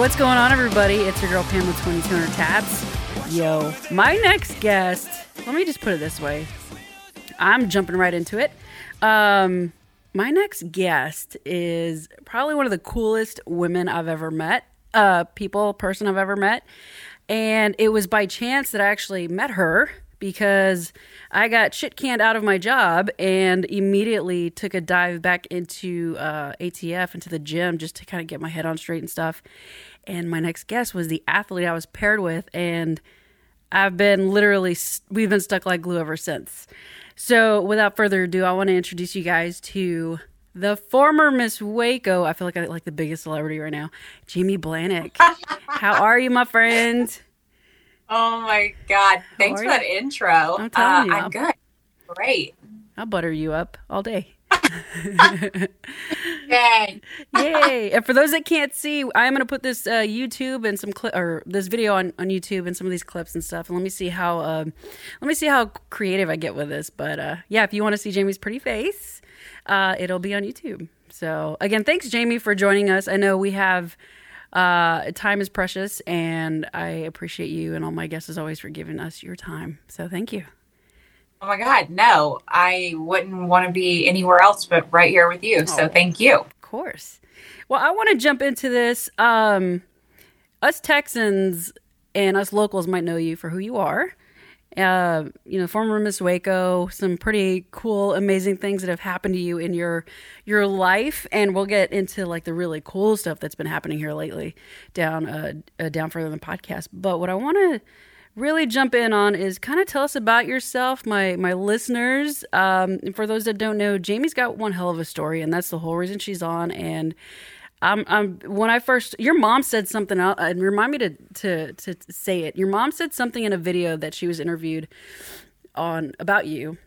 what's going on, everybody? It's your girl Pam with 2200 Tabs. Yo, my next guest, let me just put it this way. I'm jumping right into it. Um, my next guest is probably one of the coolest women I've ever met, uh, people, person I've ever met. And it was by chance that I actually met her because I got shit canned out of my job and immediately took a dive back into uh, ATF, into the gym, just to kind of get my head on straight and stuff. And my next guest was the athlete I was paired with, and I've been literally, we've been stuck like glue ever since. So, without further ado, I want to introduce you guys to the former Miss Waco. I feel like I like the biggest celebrity right now, Jamie Blanick. How are you, my friend? Oh my God. Thanks for you? that intro. I'm telling uh, you. I'm good. Great. I'll butter you up all day. Yay. Yay! and for those that can't see, I'm going to put this uh, YouTube and some clip or this video on, on YouTube and some of these clips and stuff. And let me see how um, let me see how creative I get with this. But uh, yeah, if you want to see Jamie's pretty face, uh, it'll be on YouTube. So again, thanks Jamie for joining us. I know we have uh, time is precious, and I appreciate you and all my guests as always for giving us your time. So thank you. Oh my God. No, I wouldn't want to be anywhere else but right here with you. So Oh. thank you. Of course. Well, I want to jump into this. Um, us Texans and us locals might know you for who you are. Uh, you know, former Miss Waco, some pretty cool, amazing things that have happened to you in your your life, and we'll get into like the really cool stuff that's been happening here lately down uh, uh down further in the podcast. But what I want to really jump in on is kind of tell us about yourself, my my listeners. Um, and for those that don't know, Jamie's got one hell of a story, and that's the whole reason she's on. And I'm, I'm when I first, your mom said something, and remind me to, to to say it. Your mom said something in a video that she was interviewed on about you.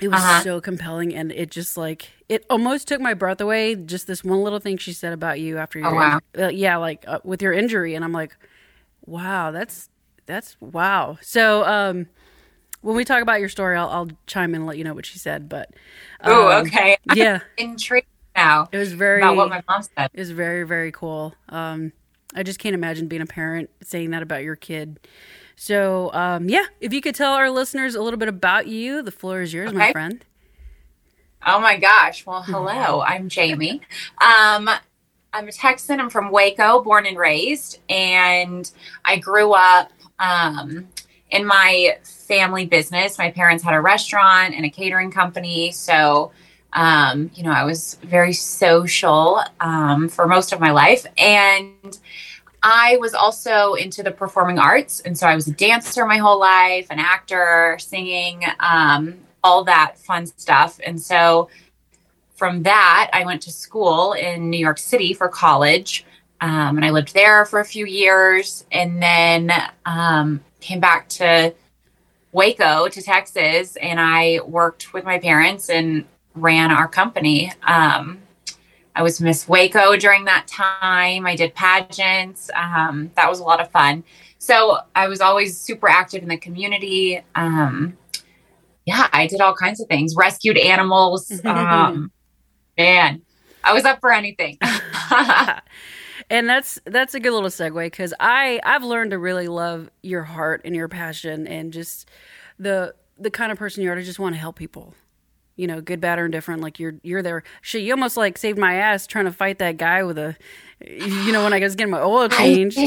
It was Uh-huh. so compelling, and it just like it almost took my breath away. Just this one little thing she said about you after your Oh, wow. uh, yeah, like uh, with your injury, and I'm like, wow, that's that's wow. So um, when we talk about your story, I'll, I'll chime in and let you know what she said. But Oh, um, okay. I'm yeah, intrigued now it was very about what my mom said. is very very cool. Um, I just can't imagine being a parent saying that about your kid. So um, yeah, if you could tell our listeners a little bit about you, the floor is yours, my friend. Oh my gosh. Well, hello. I'm Jamie. Um, I'm a Texan. I'm from Waco, born and raised, and I grew up um, in my family business. My parents had a restaurant and a catering company, so um, you know I was very social um, for most of my life, and I was also into the performing arts, and so I was a dancer my whole life, an actor, singing, um, all that fun stuff. And so from that, I went to school in New York City for college, um, and I lived there for a few years, and then um, came back to Waco to Texas, and I worked with my parents and ran our company. Um, I was Miss Waco during that time. I did pageants. Um, that was a lot of fun. So I was always super active in the community. Um, yeah, I did all kinds of things. Rescued animals. Um, man, I was up for anything. and that's that's a good little segue because I I've learned to really love your heart and your passion and just the the kind of person you are to just want to help people. You know, good, bad, or indifferent. Like you're you're there. Shit, you almost like saved my ass trying to fight that guy with a. You know, when I was getting my oil changed.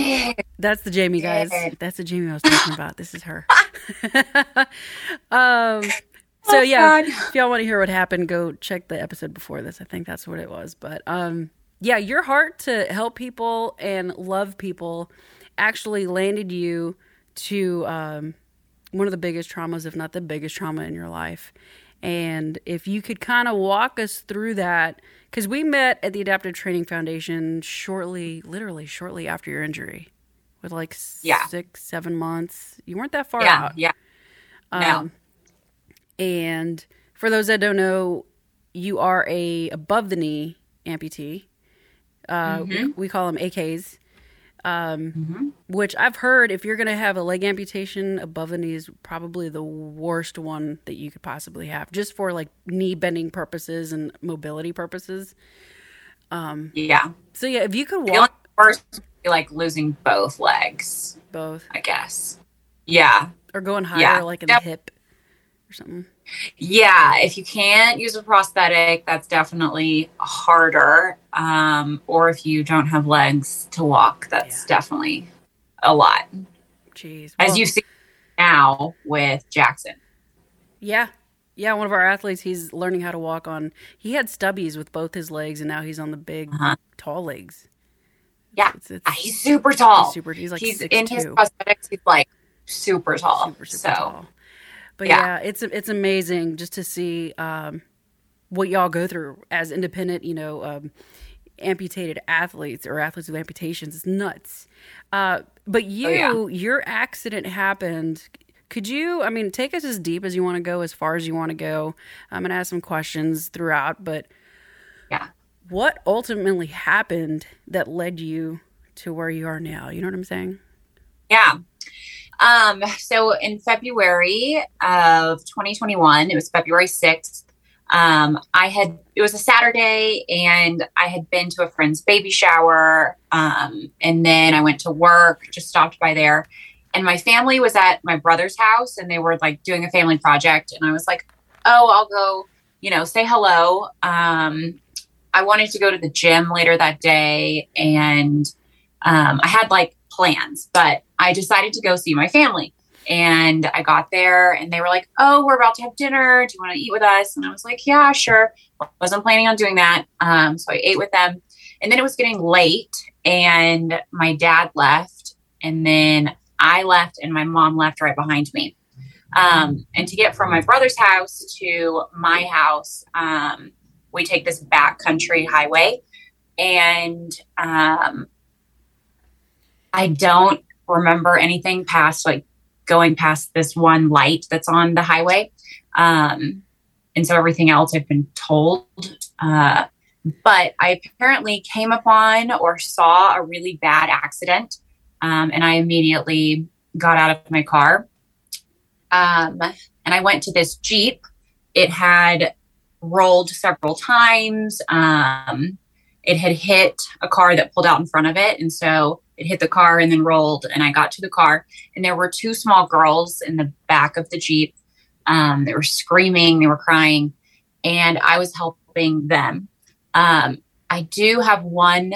That's the Jamie, guys. That's the Jamie I was talking about. This is her. um. So Oh, yeah, if y'all want to hear what happened, go check the episode before this. I think that's what it was. But um, yeah, your heart to help people and love people actually landed you to um, one of the biggest traumas, if not the biggest trauma in your life. And if you could kind of walk us through that, because we met at the Adaptive Training Foundation shortly, literally shortly after your injury, with like Yeah. six, seven months. You weren't that far yeah, out. yeah. No. Um, and for those that don't know, you are a above the knee amputee. Uh, we, we call them AKs. Um, Which I've heard if you're going to have a leg amputation, above the knee is probably the worst one that you could possibly have, just for like knee bending purposes and mobility purposes. Yeah. So yeah, if you could walk, worst like losing both legs, Both. I guess. Yeah. Or going higher, Yeah. like in Def- the hip or something. Yeah, if you can't use a prosthetic, that's definitely harder. Um, or if you don't have legs to walk, that's Yeah. definitely a lot. Jeez. As you see now with Jackson. Yeah. Yeah, one of our athletes, he's learning how to walk on. He had stubbies with both his legs, and now he's on the big, Uh-huh. tall legs. Yeah. It's, it's, Ah, He's super tall. he's super. He's like he's in his prosthetics. He's like super tall. super super so tall. But yeah. yeah. it's it's amazing just to see um, what y'all go through as independent, you know, um, amputated athletes or athletes with amputations. It's nuts. Uh, but you, Oh, your accident happened. Could you, I mean, take us as deep as you want to go, as far as you want to go. I'm going to ask some questions throughout, but yeah. what ultimately happened that led you to where you are now? You know what I'm saying? Yeah. Um, so in February of 2021, it was February 6th. Um, I had, it was a Saturday and I had been to a friend's baby shower. Um, and then I went to work, just stopped by there. And my family was at my brother's house and they were like doing a family project. And I was like, oh, I'll go, you know, say hello. Um, I wanted to go to the gym later that day and um, I had like plans, but I decided to go see my family. And I got there and they were like, Oh, we're about to have dinner. Do you want to eat with us? And I was like, Yeah, sure. Wasn't planning on doing that. Um, so I ate with them. And then it was getting late and my dad left. And then I left and my mom left right behind me. Um, and to get from my brother's house to my house, um, we take this back country highway. And um, I don't remember anything past like going past this one light that's on the highway. Um, and so everything else I've been told. Uh, but I apparently came upon or saw a really bad accident. Um, and I immediately got out of my car. Um, and I went to this Jeep. It had rolled several times. Um, it had hit a car that pulled out in front of it. And so it hit the car and then rolled. And I got to the car, and there were two small girls in the back of the Jeep. Um, they were screaming, they were crying, and I was helping them. Um, I do have one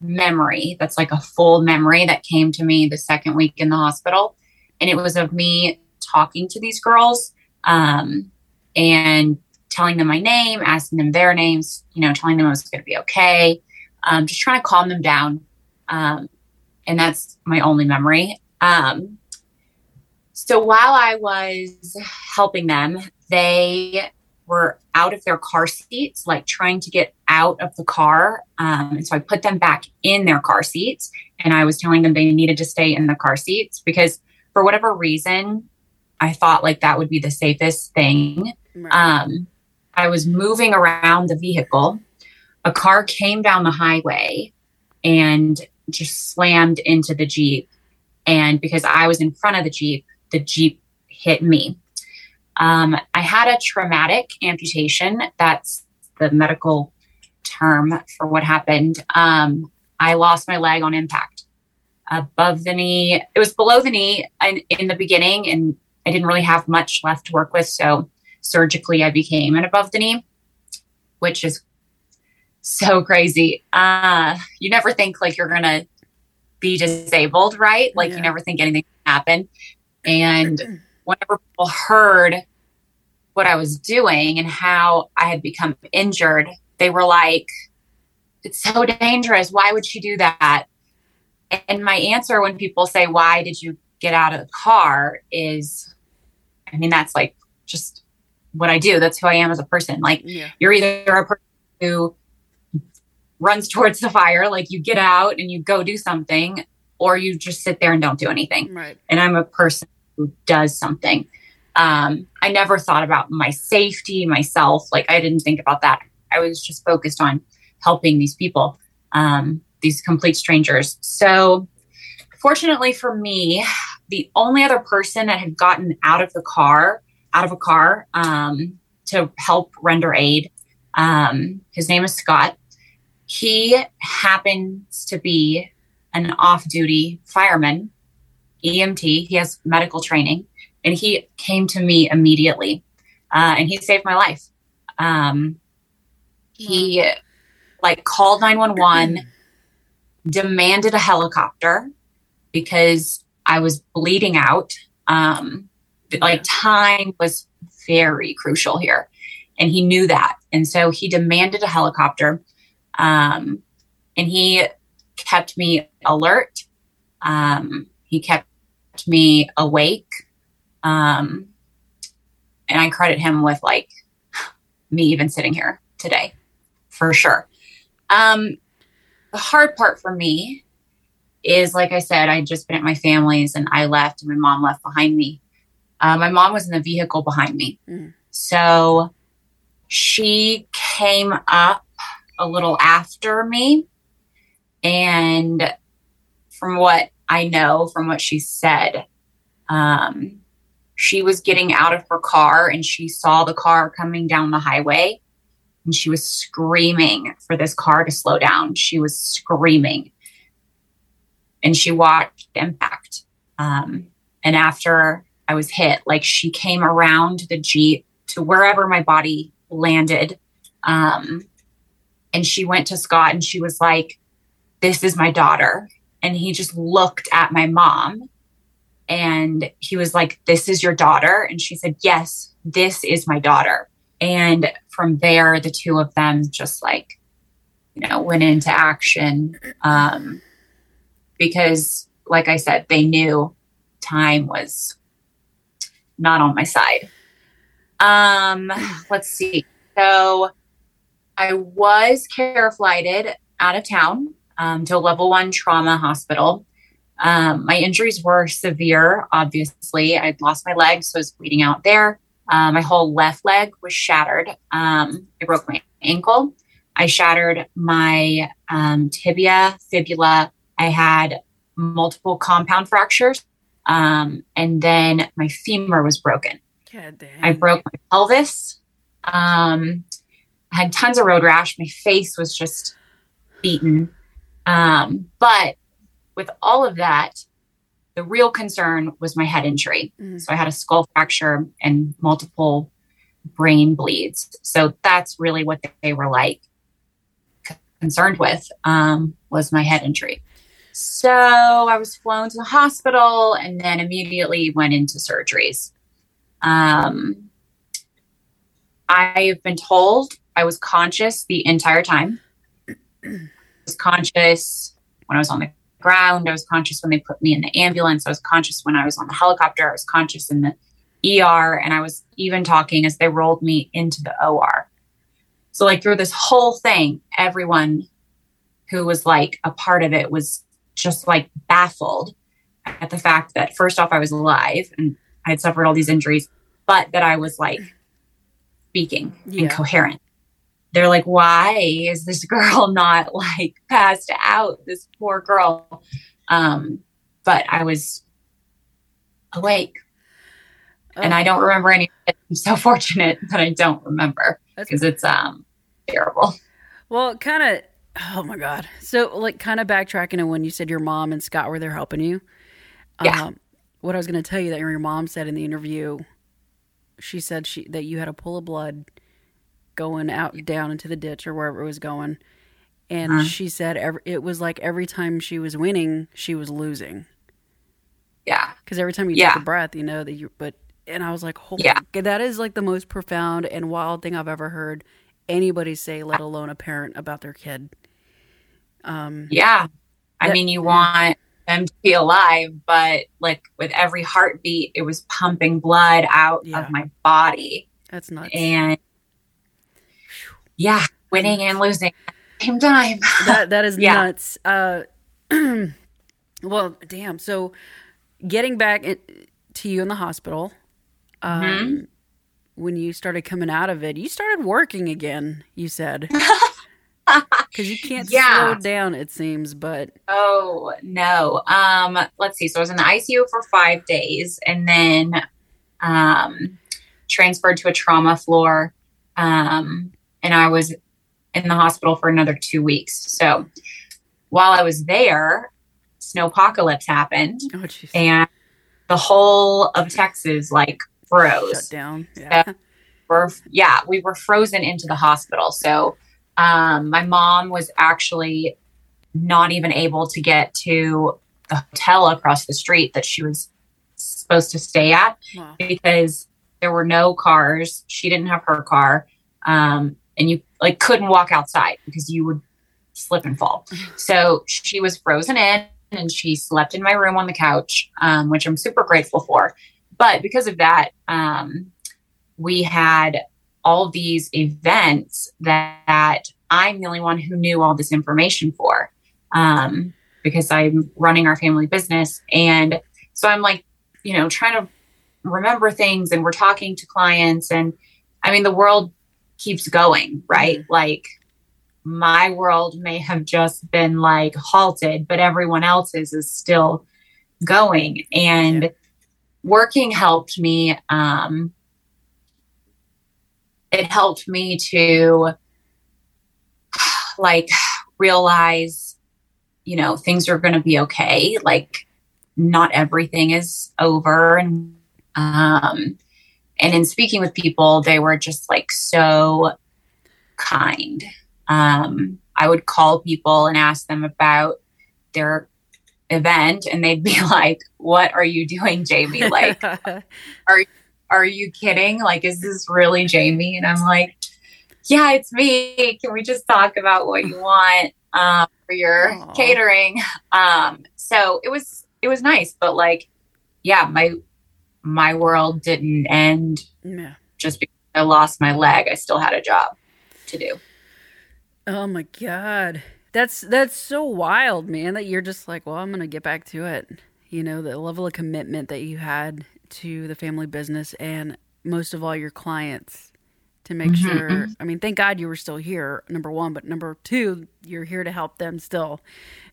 memory that's like a full memory that came to me the second week in the hospital. And it was of me talking to these girls um, and telling them my name, asking them their names, you know, telling them I was going to be okay, um, just trying to calm them down. Um, and that's my only memory. Um, so while I was helping them, they were out of their car seats, like trying to get out of the car. Um, and so I put them back in their car seats and I was telling them they needed to stay in the car seats because for whatever reason, I thought like that would be the safest thing. Right. Um, I was moving around the vehicle. A car came down the highway and just slammed into the Jeep. And because I was in front of the Jeep, the Jeep hit me. Um, I had a traumatic amputation. That's the medical term for what happened. Um, I lost my leg on impact above the knee. It was below the knee in, in the beginning, and I didn't really have much left to work with. So surgically, I became an above the knee, which is so crazy. Uh, you never think like you're going to be disabled, right? Like Yeah. you never think anything can happen. And whenever people heard what I was doing and how I had become injured, they were like, it's so dangerous. Why would she do that? And my answer when people say, Why did you get out of the car? is, I mean, that's like just what I do. That's who I am as a person. Like, yeah. you're either a person who runs towards the fire, like you get out and you go do something, or you just sit there and don't do anything Right. and I'm a person who does something. Um, I never thought about my safety, myself. Like I didn't think about that. I was just focused on helping these people, um, these complete strangers. So, fortunately for me, the only other person that had gotten out of the car, out of a car, um, to help render aid, um, his name is Scott. He happens to be an off duty fireman, EMT. He has medical training, and he came to me immediately uh, and he saved my life. Um, he like called 911, demanded a helicopter because I was bleeding out. Um, like time was very crucial here. And he knew that. And so he demanded a helicopter. Um, and he kept me alert. Um, he kept me awake. Um, and I credit him with like me even sitting here today for sure. Um, the hard part for me is, like I said, I'd just been at my family's and I left and my mom left behind me. Uh, my mom was in the vehicle behind me. Mm. So she came up a little after me. And from what I know, from what she said, um, she was getting out of her car and she saw the car coming down the highway and she was screaming for this car to slow down. She was screaming. And she watched impact. Um, and after I was hit, like she came around the Jeep to wherever my body landed. Um, and she went to Scott and she was like, This is my daughter. And he just looked at my mom and he was like, This is your daughter. And she said, Yes, this is my daughter. And from there, the two of them just like, you know, went into action. Um, because, like I said, they knew time was not on my side. Um, let's see. So I was care flighted out of town um, to a level one trauma hospital. Um, my injuries were severe, obviously. I'd lost my leg, so I was bleeding out there. Uh, my whole left leg was shattered. Um, I broke my ankle. I shattered my um, tibia, fibula. I had multiple compound fractures. Um, and then my femur was broken. I broke my pelvis. Um, I had tons of road rash. My face was just beaten. Um, but with all of that, the real concern was my head injury. Mm-hmm. So I had a skull fracture and multiple brain bleeds. So that's really what they were like concerned with um, was my head injury. So I was flown to the hospital and then immediately went into surgeries. Um, I've been told I was conscious the entire time. I was conscious when I was on the ground. I was conscious when they put me in the ambulance. I was conscious when I was on the helicopter. I was conscious in the ER. And I was even talking as they rolled me into the OR. So, like, through this whole thing, everyone who was like a part of it was just like baffled at the fact that first off, I was alive and I had suffered all these injuries, but that I was like speaking yeah. and coherent they're like, why is this girl not like passed out? This poor girl. Um, but I was awake. And I don't remember any. I'm so fortunate that I don't remember because it's um terrible. Well, kind of. Oh my god. So, like, kind of backtracking to when you said your mom and Scott were there helping you. Yeah. Um, what I was going to tell you that your mom said in the interview, she said she that you had a pool of blood going out down into the ditch or wherever it was going. And uh-huh. she said every, it was like every time she was winning, she was losing. Yeah. Because every time you yeah. take a breath, you know that you. But and I was like, holy, yeah. that is like the most profound and wild thing I've ever heard anybody say, let alone a parent about their kid. Um. Yeah. I mean, you want them to be alive, but like with every heartbeat, it was pumping blood out yeah. of my body. That's nuts. And yeah, winning and losing same time. that that is yeah. nuts. Uh, well, damn. So, getting back to you in the hospital, um, mm-hmm. when you started coming out of it, you started working again. You said. because you can't yeah. slow down it seems but oh no um let's see so i was in the icu for five days and then um transferred to a trauma floor um and I was in the hospital for another two weeks. So while I was there, snowpocalypse happened Oh, and the whole of Texas like froze. Shut down. Yeah. We're, yeah, we were frozen into the hospital. So um, my mom was actually not even able to get to the hotel across the street that she was supposed to stay at Wow. because there were no cars. She didn't have her car. Um, and you like couldn't walk outside because you would slip and fall. So she was frozen in and she slept in my room on the couch, um, which I'm super grateful for. But because of that, um, we had all these events that I'm the only one who knew all this information for um, because I'm running our family business. And so I'm like, you know, trying to remember things and we're talking to clients. And I mean, the world keeps going, right? Like, my world may have just been like halted, but everyone else's is still going. And Yeah. working helped me. Um, it helped me to like realize, you know, things are going to be okay. Like, not everything is over. And, um, and in speaking with people, they were just like so kind. Um, I would call people and ask them about their event, and they'd be like, What are you doing, Jamie? Like, are are you kidding? Like, is this really Jamie? And I'm like, yeah, it's me. Can we just talk about what you want um, for your Aw. catering? Um, so it was it was nice, but like, yeah, my my world didn't end yeah. just because I lost my leg. I still had a job to do. Oh my god. That's that's so wild, man, that you're just like, well, I'm going to get back to it. You know, the level of commitment that you had to the family business and most of all your clients to make Mhm. sure I mean, thank God you were still here, number 1, but number 2, you're here to help them still.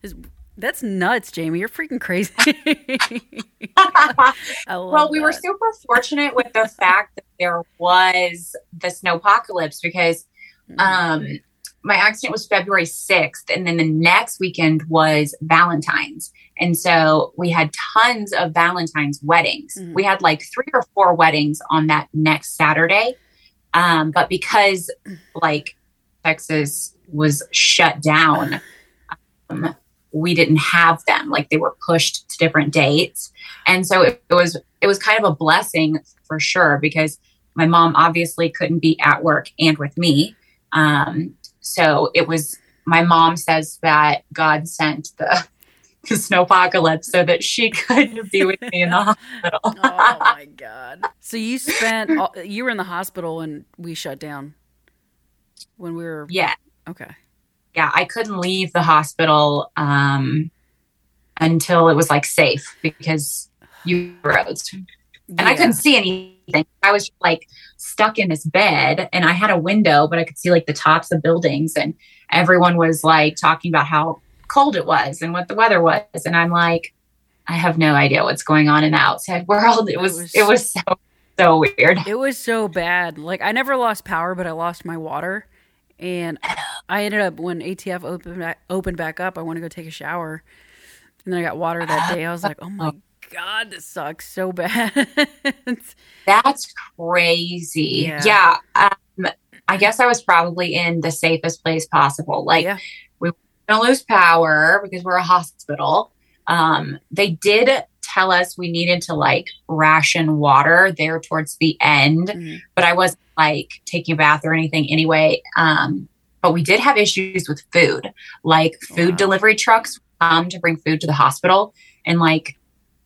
Is that's nuts, Jamie. You're freaking crazy. Well, we were super fortunate with the fact that there was the snowpocalypse because Mm-hmm. um, my accident was February 6th, and then the next weekend was Valentine's. And so we had tons of Valentine's weddings. Mhm. We had like three or four weddings on that next Saturday. Um, but because like Texas was shut down, um, we didn't have them. Like they were pushed to different dates. And so it, it was it was kind of a blessing for sure because my mom obviously couldn't be at work and with me. Um, so it was my mom says that God sent the the snowpocalypse so that she could be with me in the hospital. oh my god! So you spent all, you were in the hospital when we shut down. When we were yeah, okay. Yeah, I couldn't leave the hospital um, until it was like safe because you roads. and I couldn't see anything. I was like stuck in this bed and I had a window, but I could see like the tops of buildings and everyone was like talking about how cold it was and what the weather was. And I'm like, I have no idea what's going on in the outside world. It It was was- it was so so weird. It was so bad. Like I never lost power, but I lost my water, and I ended up when ATF opened back, opened back up. I want to go take a shower, and then I got water that day. I was like, oh my god, this sucks so bad. That's crazy. Yeah. Yeah. um, I guess I was probably in the safest place possible. Like yeah, gonna lose power because we're a hospital. Um, they did tell us we needed to like ration water there towards the end, Mhm. but I wasn't like taking a bath or anything anyway. Um, but we did have issues with food, like food Wow. delivery trucks come to bring food to the hospital, and like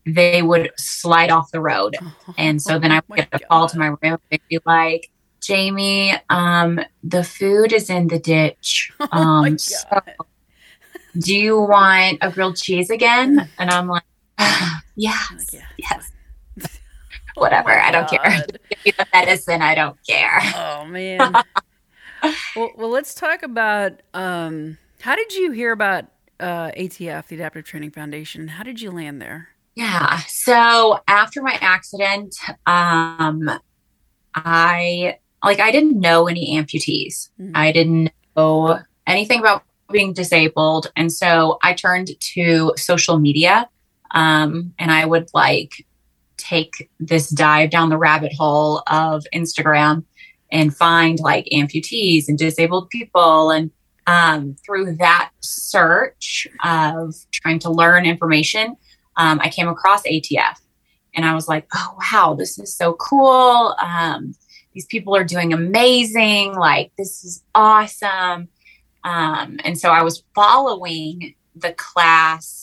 they would slide off the road. And so then I Oh would get a call to my room. They'd be like, Jamie, um, the food is in the ditch. Oh Um, so do you want a grilled cheese again? And I'm like, yes, Like, yeah. yes, Oh whatever. my I don't care. Give me the medicine. I don't care. Oh man. well, well, let's talk about um, how did you hear about uh, ATF, the Adaptive Training Foundation? How did you land there? Yeah. So after my accident, um, I like I didn't know any amputees. Mhm. I didn't know anything about being disabled. And so I turned to social media um, and I would like take this dive down the rabbit hole of Instagram and find like amputees and disabled people. And um, through that search of trying to learn information, um, I came across ATF and I was like, oh, wow, this is so cool. Um, these people are doing amazing. Like, this is awesome. Um, and so I was following the class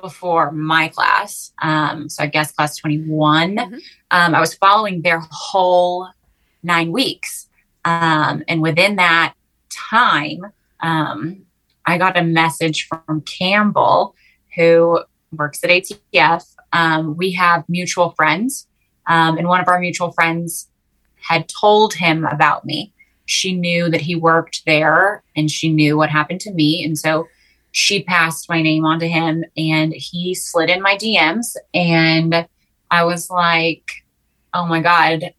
before my class. Um, so I guess class 21. Mm-hmm. Um, I was following their whole nine weeks. Um, and within that time, um, I got a message from Campbell, who works at ATF. Um, we have mutual friends. Um, and one of our mutual friends had told him about me. She knew that he worked there and she knew what happened to me. And so she passed my name on to him and he slid in my DMs. And I was like, oh my God,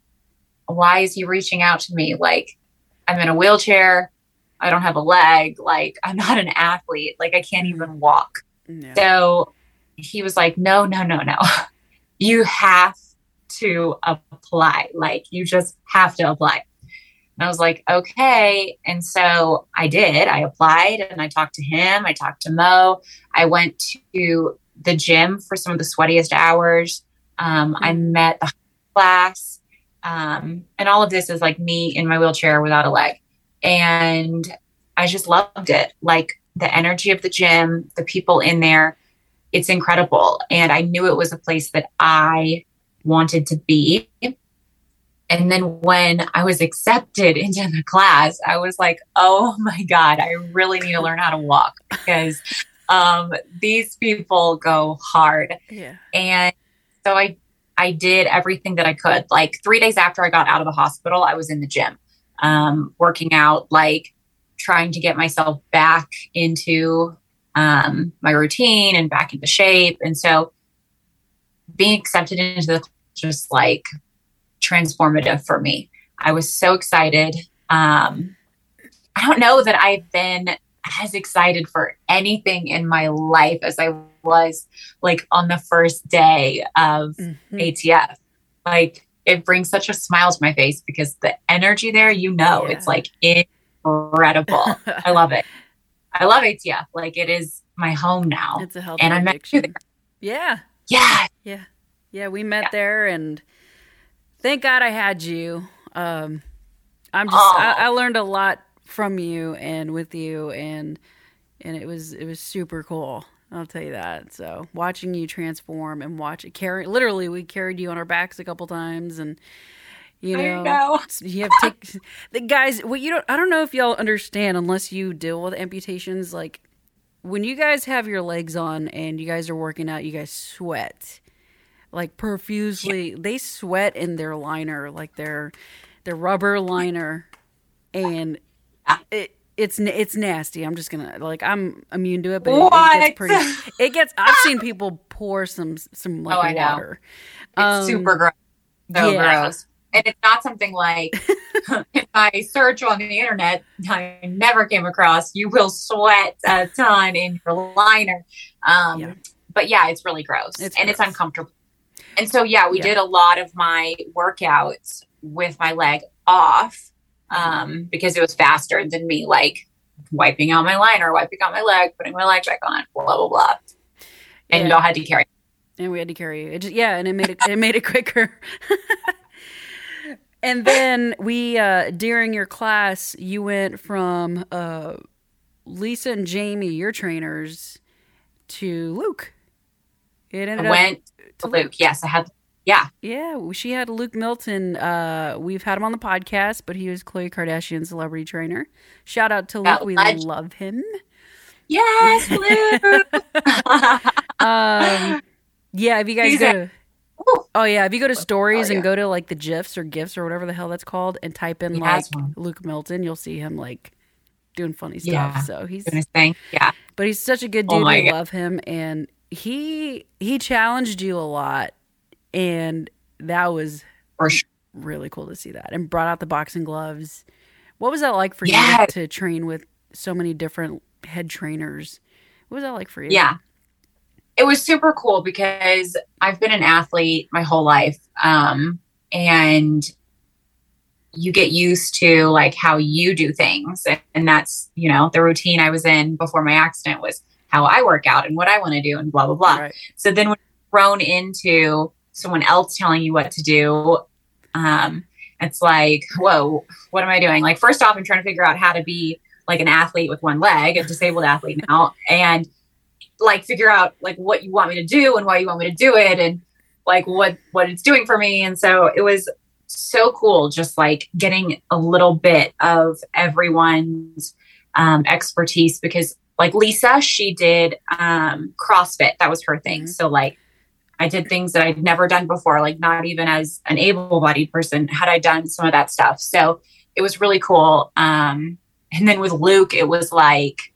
why is he reaching out to me? Like, I'm in a wheelchair. I don't have a leg. Like, I'm not an athlete. Like, I can't even mm. walk. Yeah. So he was like, no, no, no, no. You have to apply. Like, you just have to apply. And I was like, okay. And so I did. I applied and I talked to him. I talked to Mo. I went to the gym for some of the sweatiest hours. Um, I mm-hmm. met the class. Um, and all of this is like me in my wheelchair without a leg. And I just loved it. Like the energy of the gym, the people in there, it's incredible. And I knew it was a place that I wanted to be. And then when I was accepted into the class, I was like, oh my God, I really need to learn how to walk because um, these people go hard. Yeah. And so I I did everything that I could. Like three days after I got out of the hospital, I was in the gym, um, working out, like trying to get myself back into um, my routine and back into shape. And so being accepted into the just like transformative for me. I was so excited. Um, I don't know that I've been as excited for anything in my life as I was like on the first day of mm-hmm. ATF. Like it brings such a smile to my face because the energy there, you know, yeah. it's like incredible. I love it. I love ATF. Like it is my home now. It's a healthy and I met you there. Yeah. Yeah. Yeah. Yeah. We met yeah. there and thank God I had you. Um, I'm just, I, I learned a lot from you and with you and and it was it was super cool. I'll tell you that. So watching you transform and watch it carry literally we carried you on our backs a couple times and you know, know. you have take the guys what you don't I don't know if y'all understand unless you deal with amputations like when you guys have your legs on and you guys are working out you guys sweat like profusely yeah. they sweat in their liner like their their rubber liner and it it's it's nasty. I'm just gonna like I'm immune to it, but it, it, gets pretty. It gets. I've seen people pour some some like oh, water. It's um, super gross. So yeah. gross. And it's not something like if I search on the internet, I never came across. You will sweat a ton in your liner. Um, yeah. But yeah, it's really gross it's and gross. it's uncomfortable. And so yeah, we yeah. did a lot of my workouts with my leg off um, because it was faster than me like wiping out my liner, wiping out my leg, putting my leg back on, blah blah blah. And yeah. y'all had to carry. And we had to carry you. It just, yeah, and it made it it made it quicker. and then we uh during your class, you went from uh Lisa and Jamie, your trainers, to Luke. It ended I went up Luke. Luke. Yes, I had yeah. Yeah. She had Luke Milton. Uh, we've had him on the podcast, but he was Khloe Kardashian's celebrity trainer. Shout out to Luke. we legend. love him. Yes, Luke. um, yeah, if you guys He's go to, oh yeah, if you go to stories oh, yeah. and go to like the gifs or gifs or whatever the hell that's called, and type in he like Luke Milton, you'll see him like doing funny stuff. Yeah. So he's doing his thing. Yeah, but he's such a good oh dude. Oh I love him, and he he challenged you a lot and that was sure. really cool to see that and brought out the boxing gloves what was that like for yes. you to train with so many different head trainers. What was that like for you? Yeah. It was super cool because I've been an athlete my whole life. Um, and you get used to like how you do things. And that's, you know, the routine I was in before my accident was how I work out and what I want to do and blah, blah, blah. Right. So then when thrown into someone else telling you what to do, um, it's like, whoa, what am I doing? Like, first off, I'm trying to figure out how to be like an athlete with one leg, a disabled athlete now, and like figure out like what you want me to do and why you want me to do it and like what what it's doing for me. And so it was so cool just like getting a little bit of everyone's um, expertise because like Lisa, she did um, CrossFit. That was her thing. Mm-hmm. So like I did things that I'd never done before, like not even as an able bodied person had I done some of that stuff. So it was really cool. Um, and then with Luke, it was like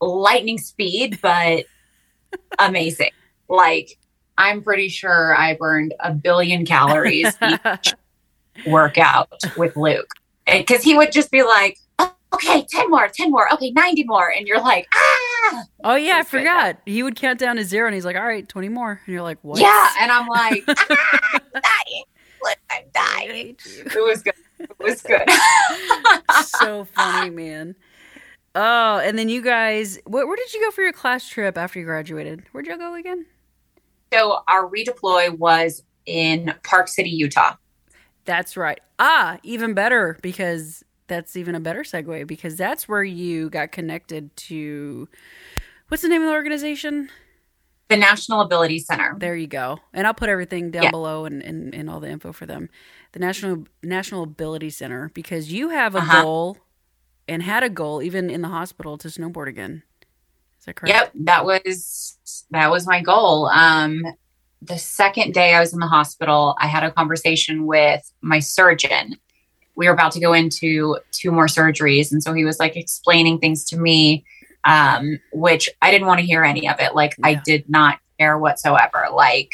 lightning speed, but amazing. Like, I'm pretty sure I burned a billion calories each workout with Luke. Because he would just be like, okay, 10 more, 10 more, okay, 90 more. And you're like, ah. Oh, yeah, I forgot. He would count down to zero and he's like, all right, 20 more. And you're like, what? Yeah. And I'm like, ah, I'm dying. I'm dying. It was good. It was good. so funny, man. Oh, and then you guys, where, where did you go for your class trip after you graduated? Where'd you go again? So our redeploy was in Park City, Utah. That's right. Ah, even better because that's even a better segue because that's where you got connected to what's the name of the organization? The National Ability Center. There you go. And I'll put everything down yeah. below and, and, and all the info for them. The National National Ability Center because you have a uh-huh. goal and had a goal even in the hospital to snowboard again. Is that correct? Yep, that was that was my goal. Um the second day I was in the hospital, I had a conversation with my surgeon. We were about to go into two more surgeries and so he was like explaining things to me um, which I didn't want to hear any of it. Like yeah. I did not care whatsoever. Like,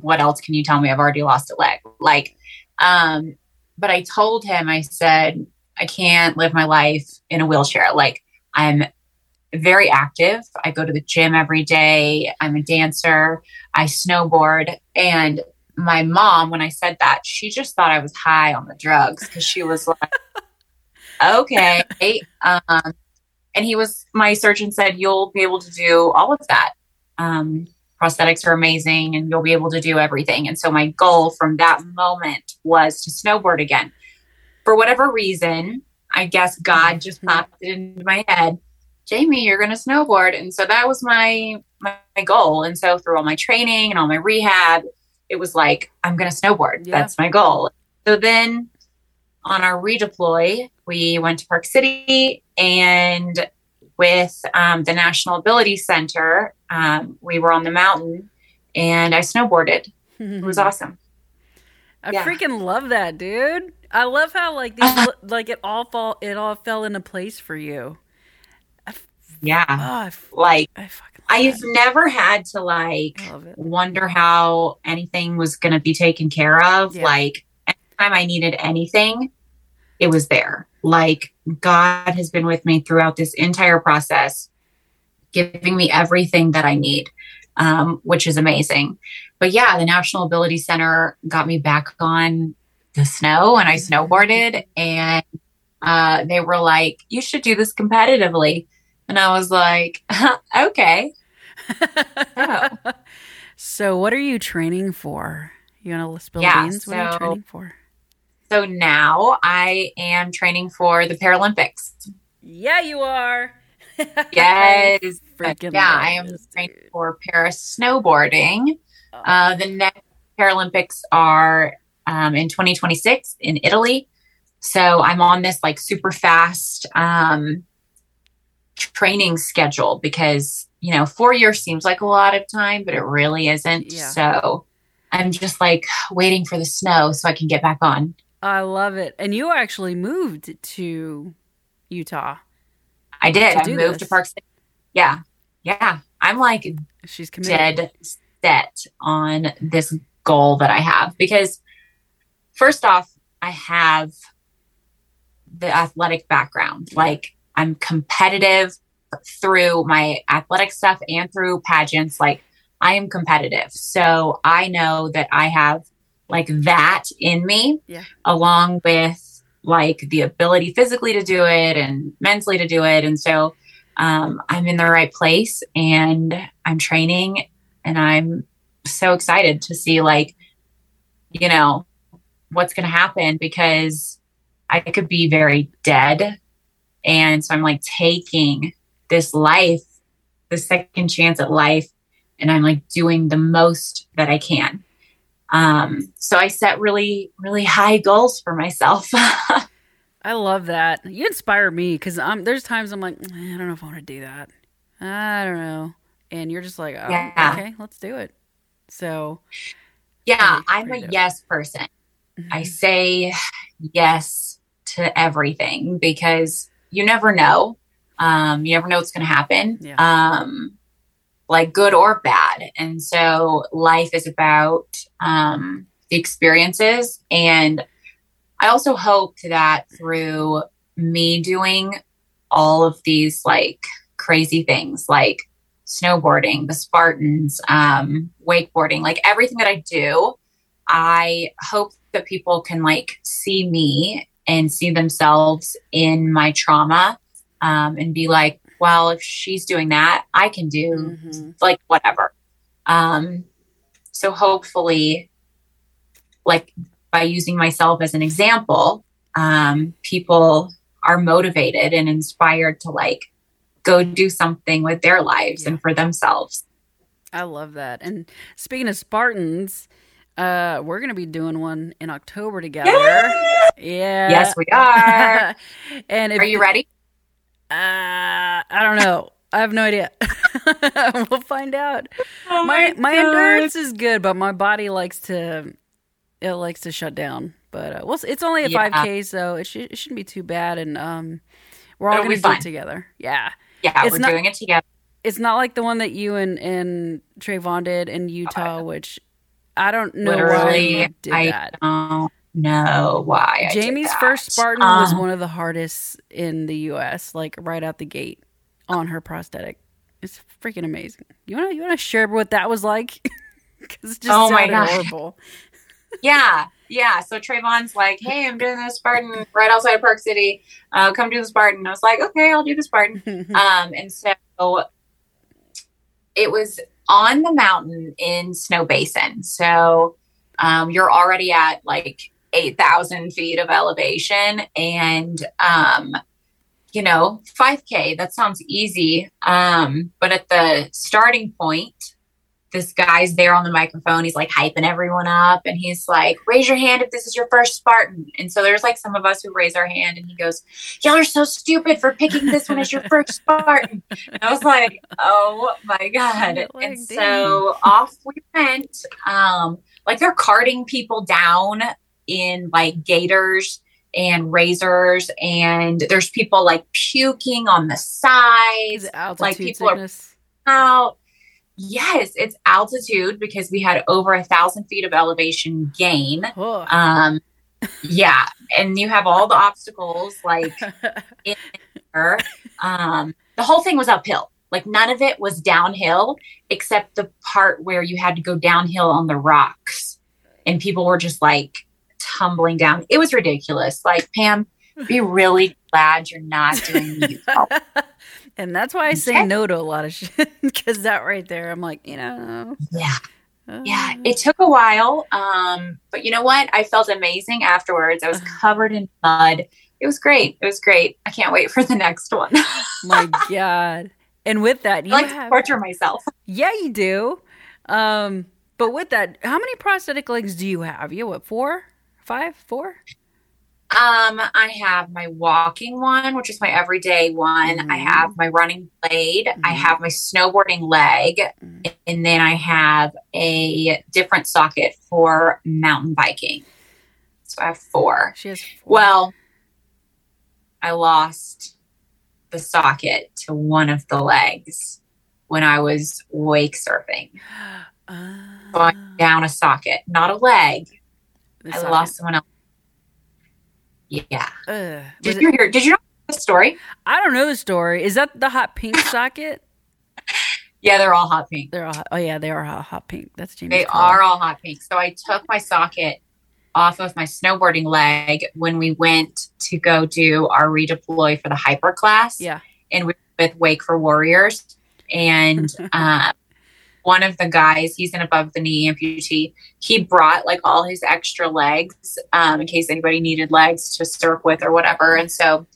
what else can you tell me? I've already lost a leg. Like, um, but I told him, I said, I can't live my life in a wheelchair. Like, I'm very active. I go to the gym every day. I'm a dancer. I snowboard. And my mom, when I said that, she just thought I was high on the drugs because she was like, okay. Um, and he was my surgeon said you'll be able to do all of that um, prosthetics are amazing and you'll be able to do everything and so my goal from that moment was to snowboard again for whatever reason i guess god just mm-hmm. popped it into my head jamie you're going to snowboard and so that was my, my, my goal and so through all my training and all my rehab it was like i'm going to snowboard yeah. that's my goal so then on our redeploy we went to Park City and with um, the National Ability Center, um, we were on the mountain and I snowboarded. it was awesome. I yeah. freaking love that, dude. I love how like these, like it all fall it all fell into place for you. yeah, oh, like I I've never had to like wonder how anything was going to be taken care of. Yeah. Like anytime I needed anything, it was there. Like God has been with me throughout this entire process, giving me everything that I need, um, which is amazing. But yeah, the National Ability Center got me back on the snow and I snowboarded and uh, they were like, you should do this competitively. And I was like, okay. oh. So, what are you training for? You want to spill yeah, beans? What so, are you training for? So now I am training for the Paralympics. Yeah, you are. yes. Freaking yeah, I am training for para snowboarding. Oh. Uh, the next Paralympics are um, in 2026 in Italy. So I'm on this like super fast um, training schedule because, you know, four years seems like a lot of time, but it really isn't. Yeah. So I'm just like waiting for the snow so I can get back on. I love it. And you actually moved to Utah. I did. I moved this. to Park City. Yeah. Yeah. I'm like she's committed. dead set on this goal that I have because first off, I have the athletic background. Like I'm competitive through my athletic stuff and through pageants. Like I am competitive. So I know that I have like that in me Yeah. along with like the ability physically to do it and mentally to do it. And so um, I'm in the right place and I'm training and I'm so excited to see like, you know, what's going to happen because I could be very dead. And so I'm like taking this life, the second chance at life, and I'm like doing the most that I can. Um, so I set really, really high goals for myself. I love that. You inspire me because um, there's times I'm like, "Eh, I don't know if I want to do that. I don't know. And you're just like, oh, Yeah. okay, let's do it. So, yeah, I'm a dope. yes person. I mhm. say yes to everything because you never know. Um, you never know what's going to happen, Yeah. um, like good or bad. And so life is about um, the experiences. And I also hope that through me doing all of these like crazy things, like snowboarding, the Spartans, um, wakeboarding, like everything that I do, I hope that people can like see me and see themselves in my trauma um, and be like, well, if she's doing that, I can do Mhm. like whatever. Um, so hopefully, like by using myself as an example, um, people are motivated and inspired to like go do something with their lives Yeah. and for themselves. I love that. And speaking of Spartans, uh, we're gonna be doing one in October together. Yeah. Yes, we are. and if, are you ready? Uh, I don't know. I have no idea. we'll find out. Oh my my God. endurance is good, but my body likes to it likes to shut down. But uh, well, it's only a Yeah. five k, so it, should, it shouldn't be too bad. And um, we're all It'll gonna do fun. it together. Yeah, Yeah, It's we're not- doing it together. it's not like the one that you and and Trayvon did in Utah, which I don't know why Literally, you did I that. don't know why. I did Jamie's first Spartan was Um, one of the hardest in the U.S. Like right out the gate on her prosthetic. It's freaking amazing. You wanna you wanna share what that was like? Because it just Oh my gosh. horrible. Yeah, yeah. So Trayvon's like, "Hey, I'm doing the Spartan right outside of Park City. Uh, come do the Spartan." I was like, "Okay, I'll do the Spartan." um, and so it was on the mountain in Snowbasin. So um, you're already at like 8,000 feet of elevation. And, um, you know, 5K, that sounds easy. Um, but at the starting point, this guy's there on the microphone. He's like hyping everyone up and he's like, raise your hand if this is your first Spartan. And so there's like some of us who raise our hand and he goes, Y'all are so stupid for picking this one as your first Spartan. And I was like, Oh my God. And so off we went. Um, like they're carting people down in like gators and razors, and there's people like puking on the sides it like, people are- out. Yes, it's altitude because we had over a thousand feet of elevation gain. Oh. Um, yeah, and you have all the obstacles like in there. Um, the whole thing was uphill. Like none of it was downhill except the part where you had to go downhill on the rocks, and people were just like tumbling down. It was ridiculous. Like Pam, be really glad you're not doing. And that's why I say no to a lot of shit. Because that right there, I'm like, you know. Yeah. Yeah, uh, it took a while. Um, but you know what? I felt amazing afterwards. I was covered in mud. It was great. It was great. I can't wait for the next one. my God. And with that, I you like to torture myself. Yeah, you do. Um, but with that, how many prosthetic legs do you have? You have what, four? Five? Four? Um, I have my walking one, which is my everyday one. I Mhm. have my running blade. I Mhm. have my snowboarding leg, Mhm. and then I have a different socket for mountain biking. So I have four. She has four. Well, I lost the socket to one of the legs when I was wake surfing. Uh, So I down a socket, not a leg. I lost someone else. Yeah. Uh, Did it- you hear? Did you know the story. I don't know the story. Is that the hot pink socket? Yeah, they're all hot pink. They're all hot. Oh yeah, they are hot, hot pink. That's Jamie's They color. are all hot pink. So I took my socket off of my snowboarding leg when we went to go do our redeploy for the hyper class. Yeah. And we with Wake for Warriors. And um, one of the guys, he's an above the knee amputee. He brought like all his extra legs um, in case anybody needed legs to surf with or whatever. And so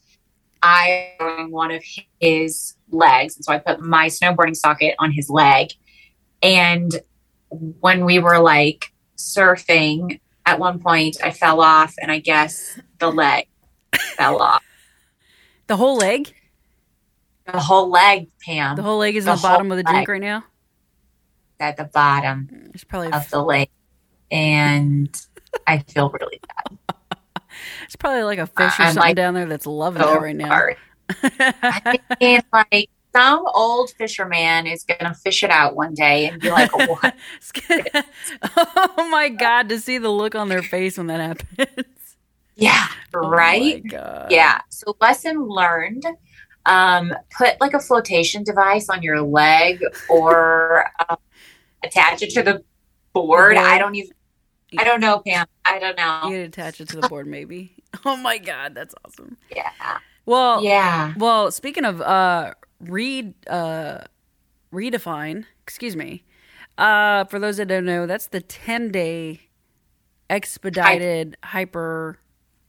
I on one of his legs. And so I put my snowboarding socket on his leg. And when we were like surfing, at one point I fell off, and I guess the leg fell off. The whole leg. The whole leg, Pam, The whole leg is The in the bottom of the drink right now. At the bottom It's probably of the lake. And I feel really bad. it's probably like a fish or I'm something like down there that's loving So it right now. I mean, like some old fisherman is gonna fish it out one day and be like, "What?" oh my god! To see the look on their face when that happens. Yeah, Oh right. my god. Yeah. So lesson learned. Um, put like a flotation device on your leg or um, attach it to the board. board. I don't even. I don't know, Pam. I don't know. You could attach it to the board, maybe. Oh my god, that's awesome. Yeah. Well, Yeah. Well, speaking of uh read uh redefine, excuse me. Uh for those that don't know, that's the 10-day expedited hyper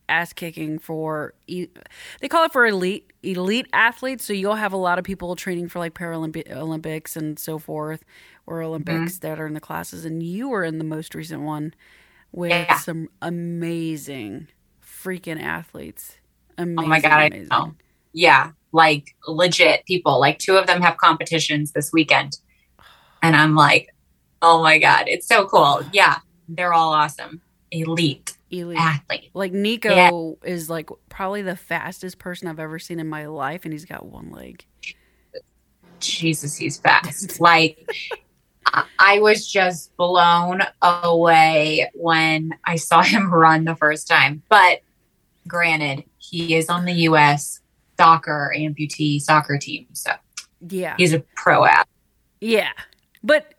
ass kicking for e- they call it for elite elite athletes, so you'll have a lot of people training for like Paralympic Olympics and so forth or Olympics Mm-hmm. that are in the classes and you were in the most recent one with Yeah. some amazing freaking athletes. Amazing, Oh my god, I know. Yeah, like legit people. Like two of them have competitions this weekend, and I'm like, oh my god, it's so cool. Yeah, they're all awesome, elite Elite. athlete. Like Nico is like probably the fastest person I've ever seen in my life, and he's got one leg. Jesus, he's fast. like I- was just blown away when I saw him run the first time. But granted, he is on the U.S. soccer amputee soccer team, so Yeah, he's a pro athlete. yeah, but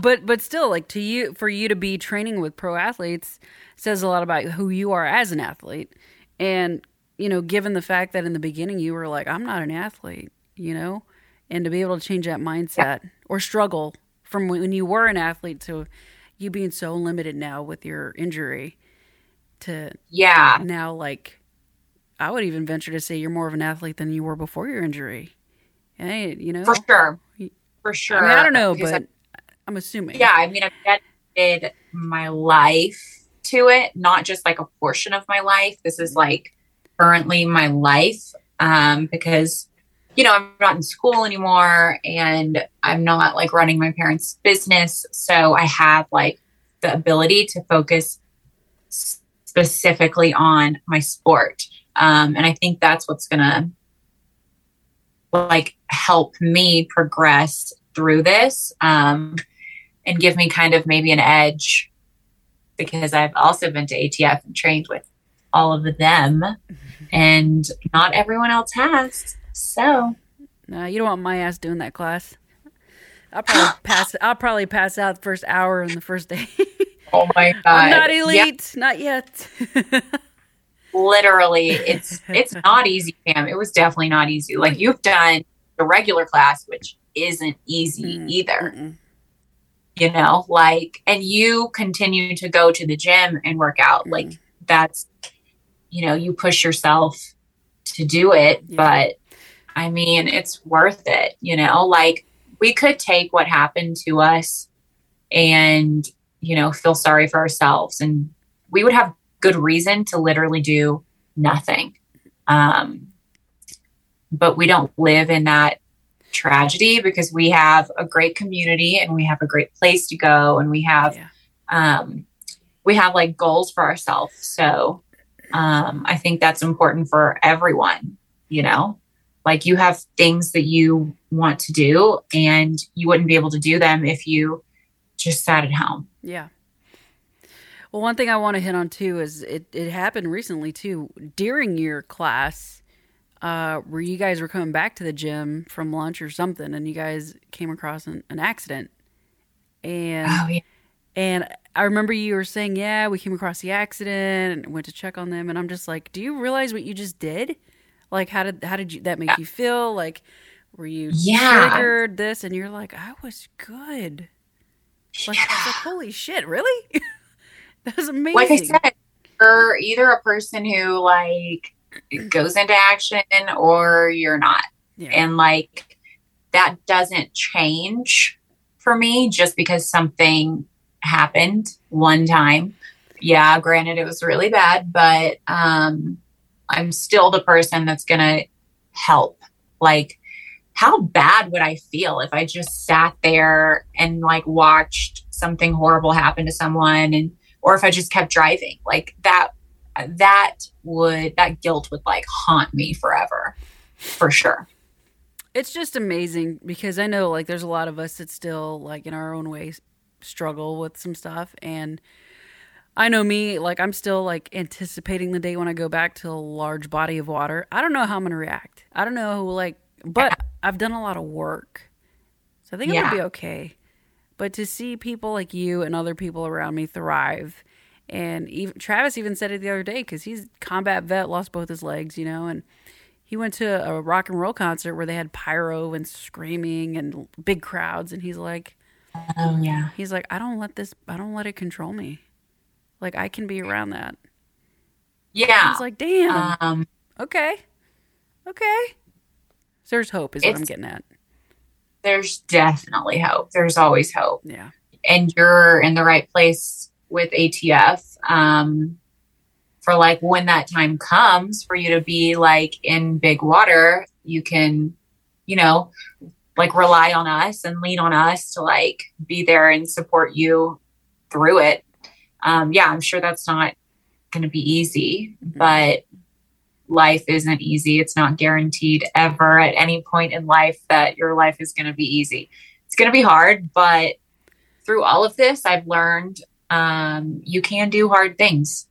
but but still, like to you, for you to be training with pro athletes says a lot about who you are as an athlete, and you know, given the fact that in the beginning you were like, I'm not an athlete, you know, and to be able to change that mindset or struggle from when you were an athlete to you being so limited now with your injury to Yeah, now like I would even venture to say you're more of an athlete than you were before your injury. Hey, you know, for sure, for sure. I mean, I don't know, Because but I'm assuming. yeah, I mean, I've dedicated my life to it, not just like a portion of my life. This is like currently my life um, because, you know, I'm not in school anymore and I'm not like running my parents' business. So I have like the ability to focus specifically on my sport. Um, and I think that's what's going to like help me progress through this um, and give me kind of maybe an edge because I've also been to ATF and trained with all of them, and not everyone else has. So No, you don't want my ass doing that class. I'll probably pass. I'll probably pass out the first hour in the first day. oh my god, I'm not Yeah, elite, not yet. literally, it's it's not easy, Pam. It was definitely not easy. Like you've done the regular class, which isn't easy Mm, either. Mm-mm. you know like and you continue to go to the gym and work out Mm. like that's you know you push yourself to do it Yeah. but i mean it's worth it you know like we could take what happened to us and you know feel sorry for ourselves and we would have good reason to literally do nothing. Um but we don't live in that tragedy because we have a great community and we have a great place to go and we have Yeah. um we have like goals for ourselves. So um i think that's important for everyone you know like you have things that you want to do and you wouldn't be able to do them if you just sat at home Yeah. Well, one thing I want to hit on too is it, it happened recently too during your class. uh, where you guys were coming back to the gym from lunch or something, and you guys came across an, an accident. And Oh, yeah. and I remember you were saying, "Yeah, we came across the accident and went to check on them." And I'm just like, "Do you realize what you just did? Like, how did how did you that make you feel? Like, were you Yeah. triggered this?" And you're like, "I was good." Like, I was like, "Holy shit, really? that was amazing." like I said, you're either a person who like goes into action or you're not. yeah. And like that doesn't change for me just because something happened one time. Yeah, granted it was really bad, but um I'm still the person that's going to help. Like how bad would I feel if I just sat there and like watched something horrible happen to someone and or if I just kept driving? Like that that would that guilt would like haunt me forever. For sure. it's just amazing because I know like there's a lot of us that still like in our own ways struggle with some stuff and I know me like I'm still like anticipating the day when I go back to a large body of water. I don't know how I'm to react. I don't know like but I've done a lot of work. So I think I'm going to be okay. But to see people like you and other people around me thrive and even Travis even said it the other day cuz he's combat vet lost both his legs, you know, and he went to a rock and roll concert where they had pyro and screaming and big crowds and he's like Oh yeah. he's like i don't let this i don't let it control me like i can be around that Yeah. was like damn Um okay okay so there's hope is what i'm getting at there's definitely hope. There's always hope. yeah And you're in the right place with ATF. Um for like when that time comes for you to be like in big water, you can, you know, like rely on us and lean on us to like be there and support you through it. Um, yeah, I'm sure that's not going to be easy, but life isn't easy. It's not guaranteed ever at any point in life that your life is going to be easy. It's going to be hard, but through all of this, I've learned um, you can do hard things.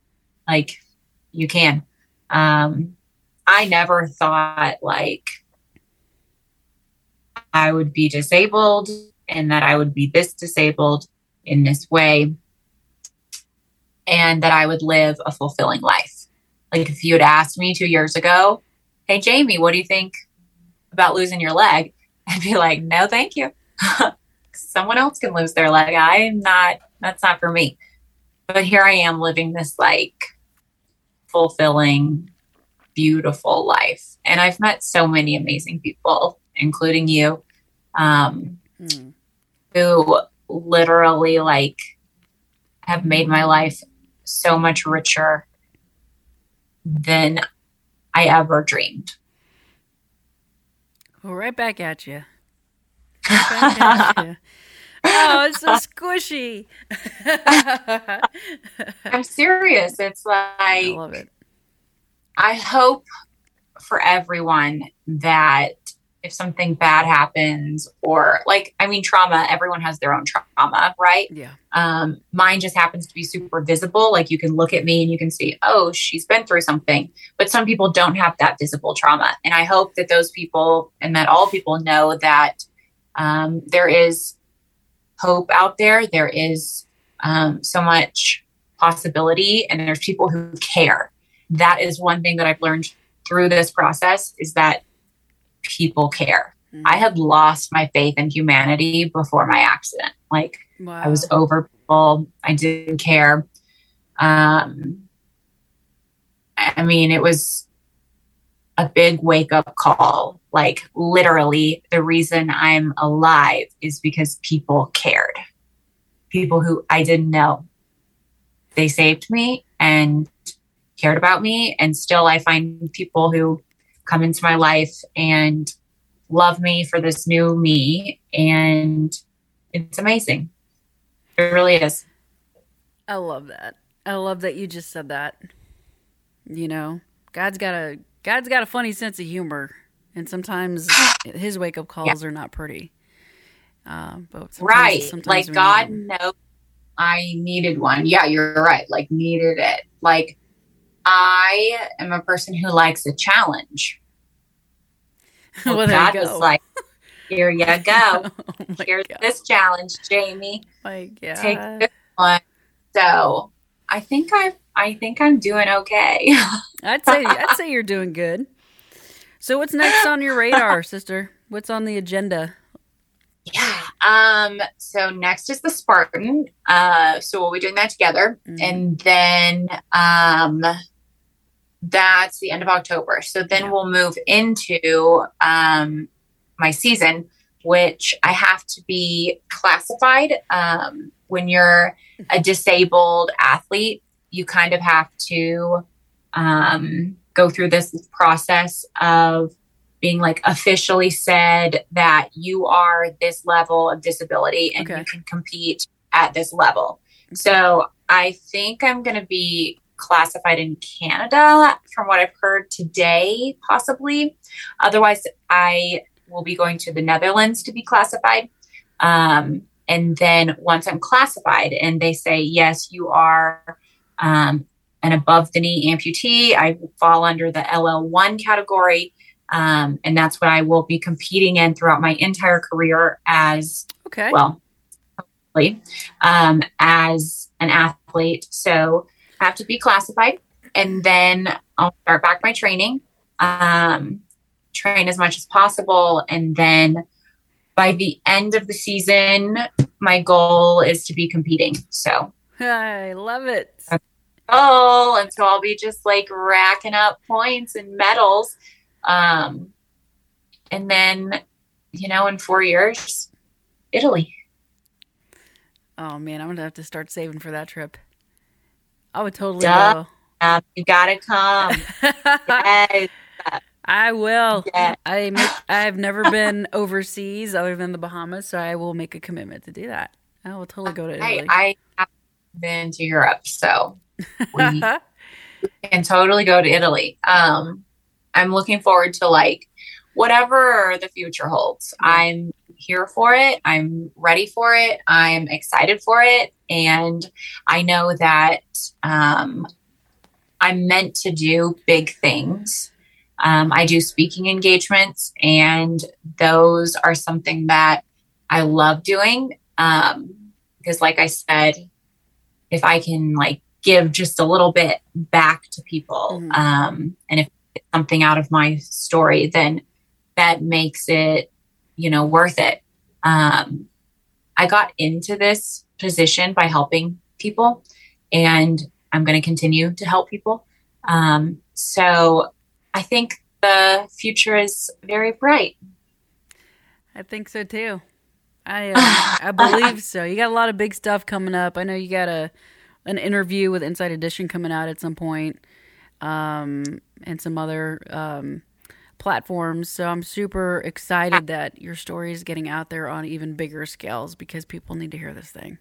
Like you can. Um, I never thought like I would be disabled and that I would be this disabled in this way and that I would live a fulfilling life. Like if you had asked me two years ago, hey, Jamie, what do you think about losing your leg? I'd be like, no, thank you. Someone else can lose their leg. I'm not, that's not for me. But here I am living this like fulfilling, beautiful life. And I've met so many amazing people, including you, um, Hmm. who literally like have made my life so much richer than I ever dreamed. well right back at you right back at you oh it's so squishy I'm serious. It's like i love it I hope for everyone that if something bad happens or like I mean trauma, everyone has their own trauma, right? yeah Um, mine just happens to be super visible. Like you can look at me and you can see, oh, she's been through something. But some people don't have that visible trauma. And I hope that those people and that all people know that um, there is hope out there. There is um, so much possibility, and there's people who care. That is one thing that I've learned through this process is that people care. Mhm. I had lost my faith in humanity before my accident. Like wow. I was over people. I didn't care. Um, I mean, it was a big wake up call. Like, literally, the reason I'm alive is because people cared. People who I didn't know. They saved me and cared about me. And still, I find people who come into my life and love me for this new me. And it's amazing. It really is. I love that. I love that you just said that. You know, God's got a God's got a funny sense of humor, and sometimes his wake up calls are not pretty. Uh, but sometimes- right. sometimes Like God knows I needed one. Yeah, you're right. Like needed it. Like I am a person who likes a challenge. Well, Well, God was like, "Here you go. oh Here's god. this challenge, Jamie. my god. Take this one." So I think I I think I'm doing okay. I'd say I'd say you're doing good. So what's next on your radar, sister? What's on the agenda? Yeah. Um, so next is the Spartan. Uh, so we'll be doing that together. Mhm. And then um that's the end of October. So then Yeah. we'll move into um my season, which I have to be classified. Um when you're a disabled athlete, you kind of have to um go through this process of being like officially said that you are this level of disability and Okay. you can compete at this level. So I think I'm going to be classified in Canada from what I've heard today, possibly. Otherwise, I will be going to the Netherlands to be classified. Um, and then once I'm classified and they say, yes, you are um, an above the knee amputee, I fall under the LL1 category. Um, and that's what I will be competing in throughout my entire career as Okay. well, um, as an athlete. So have to be classified, and then I'll start back my training, um, train as much as possible, and then by the end of the season, my goal is to be competing. So I love it. oh, and so I'll be just like racking up points and medals. Um, and then, you know, in four years, Italy. Oh man, I'm gonna have to start saving for that trip. I would totally Duh. Um, you gotta come. Yes. I will. Yeah. I make, I've never been overseas other than the Bahamas, so I will make a commitment to do that. I will totally go to I, Italy. I have been to Europe, so we can totally go to Italy. Um, I'm looking forward to like whatever the future holds. I'm here for it. I'm ready for it. I'm excited for it, and I know that um, I'm meant to do big things. Um, I do speaking engagements, and those are something that I love doing. Um, because, like I said, if I can like give just a little bit back to people, Mhm. um, and if it's something out of my story, then that makes it, you know, worth it. Um, I got into this position by helping people, and I'm going to continue to help people. Um, so I think the future is very bright. I think so too. I uh, I believe so. You got a lot of big stuff coming up. I know you got a an interview with Inside Edition coming out at some point, um, and some other um, platforms. So I'm super excited that your story is getting out there on even bigger scales because people need to hear this thing.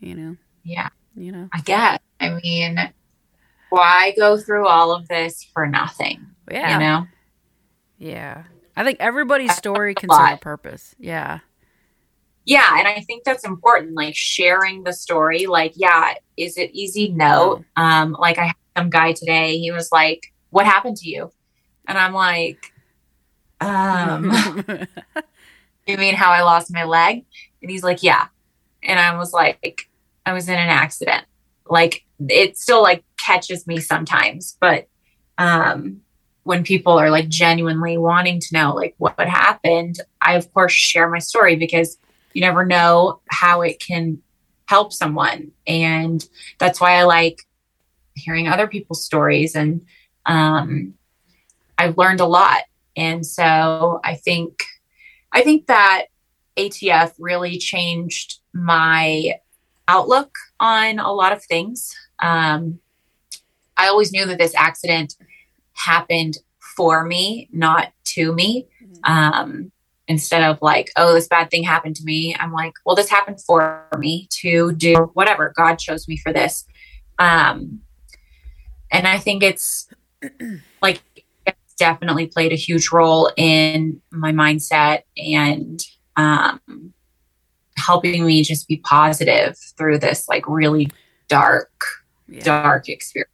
You know, Yeah, you know. I guess. I mean, why go through all of this for nothing? Yeah, You know? yeah. I think everybody's story can serve a purpose. Yeah, Yeah, and I think that's important. Like sharing the story. Like, yeah, is it easy? No. Um, like I had some guy today. He was like, "What happened to you?" And I'm like, um, you mean how I lost my leg? And he's like, yeah. And I was like, I was in an accident. Like it still like catches me sometimes, but um when people are like genuinely wanting to know like what, what happened, I of course share my story because you never know how it can help someone. And that's why I like hearing other people's stories and um I've learned a lot. And so I think I think that ATF really changed my outlook on a lot of things. Um, I always knew that this accident happened for me, not to me. Um, instead of like, oh, this bad thing happened to me, I'm like, well, this happened for me to do whatever. God chose me for this. Um, and I think it's like, definitely played a huge role in my mindset and um, helping me just be positive through this like really dark, yeah. dark experience.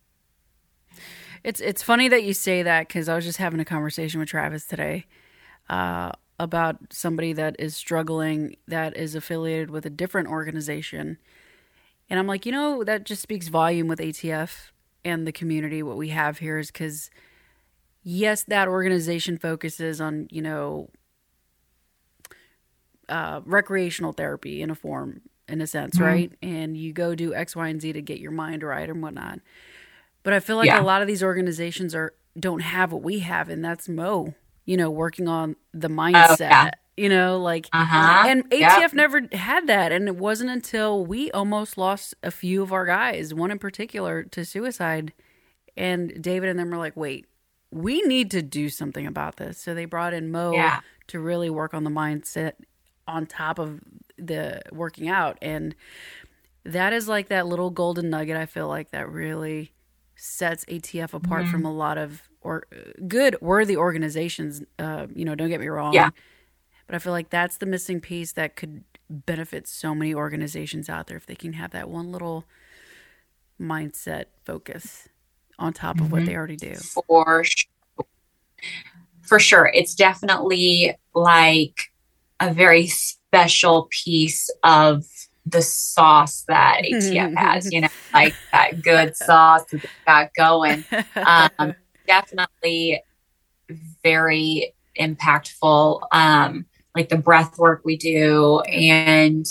It's it's funny that you say that because I was just having a conversation with Travis today. uh, about somebody that is struggling that is affiliated with a different organization. And I'm like, you know, that just speaks volume with ATF and the community. What we have here is because, yes, that organization focuses on, you know, uh, recreational therapy in a form, in a sense, Mhm. right? And you go do X, Y, and Z to get your mind right and whatnot. But I feel like Yeah. a lot of these organizations are don't have what we have, and that's Mo. You know, working on the mindset. Oh, yeah. You know, like Uh huh. and ATF never had that, and it wasn't until we almost lost a few of our guys, one in particular, to suicide. And David and them were like, "Wait, we need to do something about this." So they brought in Mo Yeah. to really work on the mindset on top of the working out, and that is like that little golden nugget. I feel like that really sets ATF apart Mhm. from a lot of or good, worthy organizations. Uh, you know, don't get me wrong. Yeah. But I feel like that's the missing piece that could benefit so many organizations out there if they can have that one little mindset focus on top of what Mhm. they already do. for sure. For sure. It's definitely like a very special piece of the sauce that ATF has, you know, like that good sauce that they got going. Um, definitely very impactful. Um, like the breath work we do and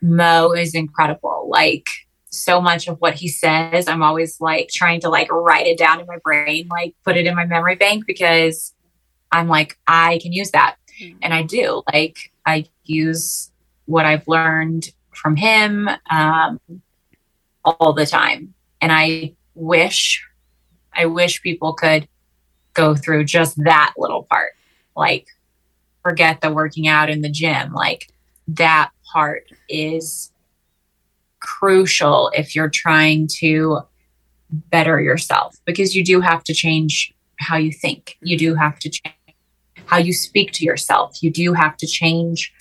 Mo is incredible. Like so much of what he says, I'm always like trying to like write it down in my brain, like put it in my memory bank because I'm like, I can use that. And I do. Like I use what I've learned from him um, all the time. And I wish, I wish people could go through just that little part. Like forget the working out in the gym. Like that part is crucial if you're trying to better yourself because you do have to change how you think. You do have to change how you speak to yourself. You do have to change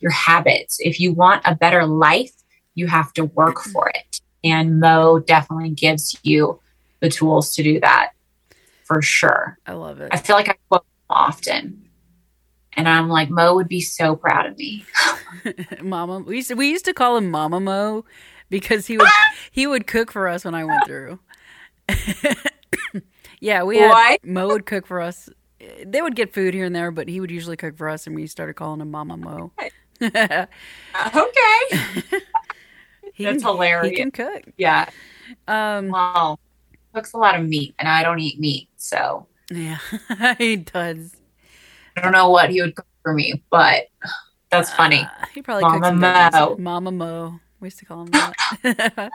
your habits. If you want a better life, you have to work mm-hmm. for it. And Mo definitely gives you the tools to do that for sure. I love it. I feel like I quote often. And I'm like, Mo would be so proud of me. Mama, we used to, we used to call him Mama Mo because he would he would cook for us when I went through. yeah, we had What? Mo would cook for us. They would get food here and there, but he would usually cook for us, and we started calling him Mama Mo. he Okay. That's hilarious. He can cook. Yeah. Um, Well, cooks a lot of meat, and I don't eat meat, so yeah, he does. I don't know what he would cook for me, but that's funny. Uh, he probably Mama cooks Mo. Mama Mo. We used to call him that.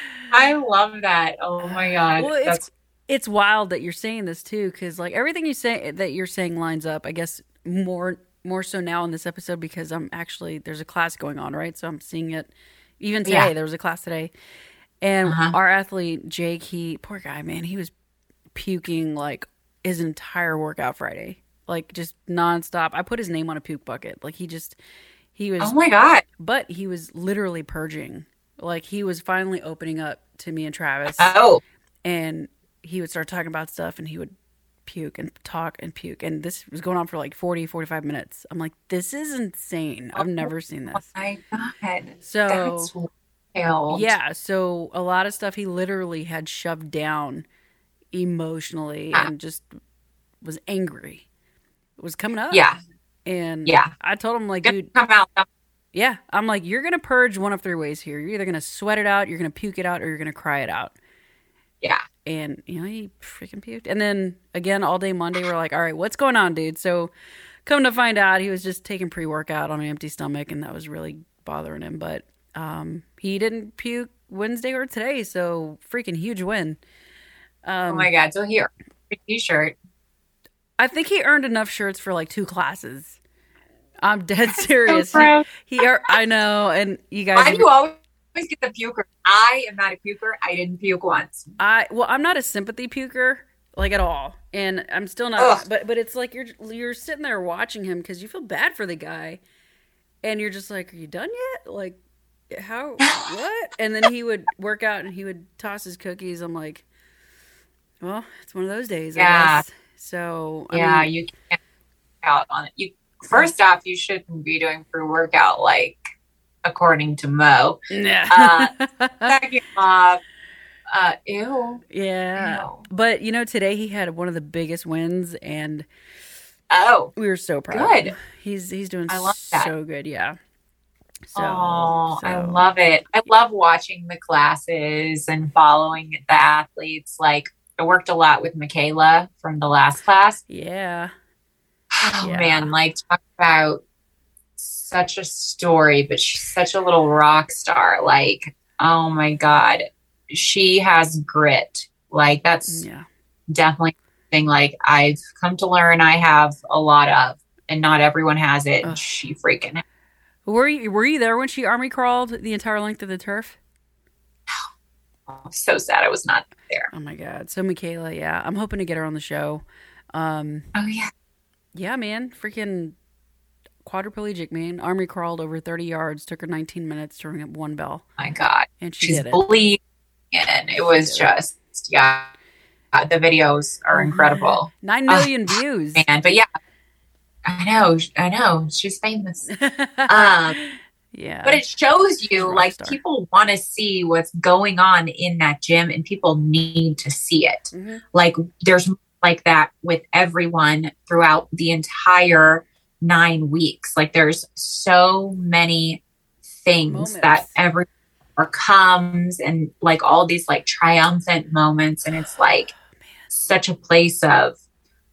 I love that. Oh my god, Well, it's- that's it's wild that you're saying this too because like everything you say that you're saying lines up i guess more more so now in this episode because i'm actually there's a class going on right so i'm seeing it even today Yeah. there was a class today and Uh-huh. our athlete jake he poor guy man he was puking like his entire workout friday like just nonstop. I put his name on a puke bucket. Like he just he was oh my god. but he was literally purging. Like he was finally opening up to me and travis. Oh, and he would start talking about stuff and he would puke and talk and puke. And this was going on for like 40 45 minutes. I'm like this is insane. I've never seen this. oh my god. so yeah so a lot of stuff he literally had shoved down emotionally Ah. and just was angry was coming up Yeah. and Yeah. i told him like dude come out. yeah i'm like you're gonna purge one of three ways here you're either gonna sweat it out you're gonna puke it out or you're gonna cry it out Yeah. and you know he freaking puked and then again all day monday we're like all right what's going on dude so come to find out he was just taking pre-workout on an empty stomach and that was really bothering him but um he didn't puke wednesday or today so freaking huge win Oh um my god. So here, t-shirt. I think he earned enough shirts for like two classes i'm dead serious So he, he ear- i know and you guys Why do you always get the puker? I am not a puker. I didn't puke once. I well, I'm not a sympathy puker like at all, and I'm still not. Ugh. But but it's like you're you're sitting there watching him because you feel bad for the guy, and you're just like, are you done yet? Like how what? And then he would work out and he would toss his cookies. I'm like, well, it's one of those days. I Yeah. guess. So I yeah, mean, you can't. out on it. You first off, you shouldn't be doing pre workout like according to Mo. Yeah. Second off, uh, ew. yeah. Ew. But you know, today he had one of the biggest wins, and Oh, we were so proud. Good. He's he's doing I love that. so good. Yeah. So, oh, I love it. I love watching the classes and following the athletes. Like I worked a lot with Michaela from the last class. Yeah. Oh Yeah. man, like talk about such a story, but she's such a little rock star. Like, oh my God. She has grit. Like that's Yeah. definitely something like I've come to learn I have a lot of. And not everyone has it. Ugh. She freaking has. Were you were you there when she army crawled the entire length of the turf? I'm so sad I was not there. Oh my god. So Michaela, yeah, I'm hoping to get her on the show. Um, Oh yeah. yeah, man, freaking quadriplegic man. Army crawled over 30 yards. Took her 19 minutes to ring up one bell, my God. and she She's did it. bleeding. And it was did it. just, yeah. Uh, the videos are Oh, incredible. Nine million views. Man, but yeah. I know. I know. She's famous. Um, yeah. But it shows you like star. people want to see what's going on in that gym and people need to see it. Mhm. Like there's like that with everyone throughout the entire nine weeks. Like there's so many things Moments. that every or comes and like all these like triumphant moments and it's like such a place of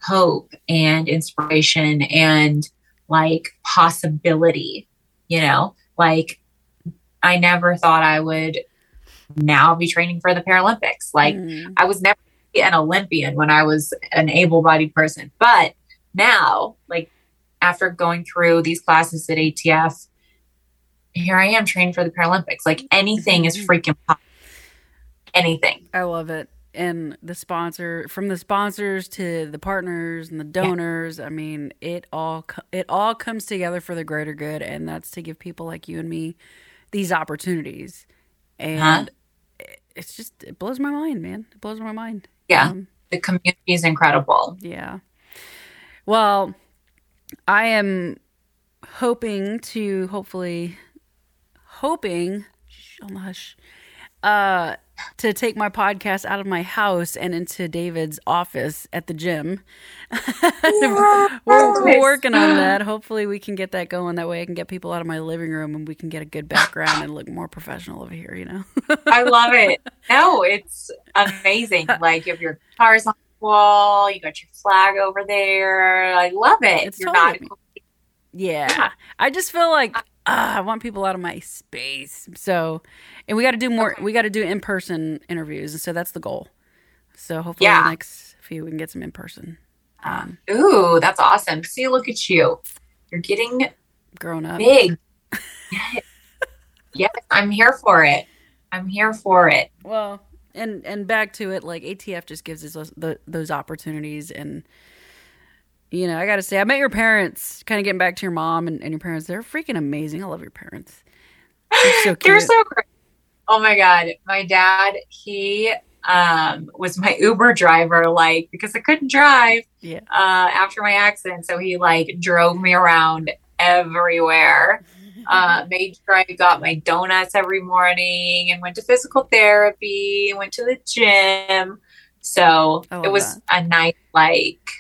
hope and inspiration and like possibility you know like i never thought i would now be training for the paralympics like Mm. I was never an Olympian when I was an able bodied person. But now, like after going through these classes at ATF, here I am training for the Paralympics. Like anything is freaking possible. Anything. I love it. And the sponsor, from the sponsors to the partners and the donors, I mean, it all it all comes together for the greater good, and that's to give people like you and me these opportunities. And Huh? it- it's just it blows my mind, man. It blows my mind. Yeah. Um, The community is incredible. yeah. Well, I am hoping to hopefully hoping on the hush uh to take my podcast out of my house and into David's office at the gym. we're, we're working on that. Hopefully we can get that going. That way I can get people out of my living room and we can get a good background and look more professional over here, you know. I love it. No, it's amazing. Like you have your guitars on the wall, you got your flag over there. I love it. It's You're totally not Yeah. Yeah. I just feel like ah, I want people out of my space. So, and we got to do more. We got to do in person interviews, and so that's the goal. So hopefully, Yeah. the next few we can get some in person. Um, Ooh, that's awesome. See, look at you. You're getting grown up, big. yes. yes, I'm here for it. I'm here for it. well, and and back to it, like ATF just gives us those, the, those opportunities, and you know, I got to say, I met your parents. Kind of getting back to your mom and, and your parents, they're freaking amazing. I love your parents. They're so so great. Oh my god, my dad, he um was my Uber driver like because I couldn't drive yeah. uh after my accident, so he like drove me around everywhere. Uh made sure I got my donuts every morning and went to physical therapy, went to the gym. So it was a nice like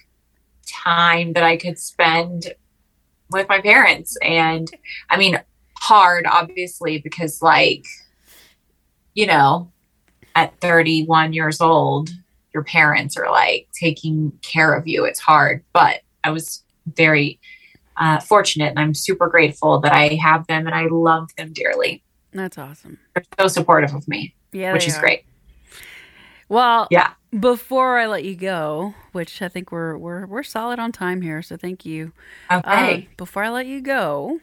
time that I could spend with my parents. And I mean, hard, obviously, because, like, you know, at 31 years old, your parents are like taking care of you. It's hard, but I was very uh, fortunate and I'm super grateful that I have them and I love them dearly. That's awesome. They're so supportive of me, Yeah, which is are. great. Well, Yeah. Before I let you go, which I think we're we're we're solid on time here, so thank you. Okay. Um, before I let you go,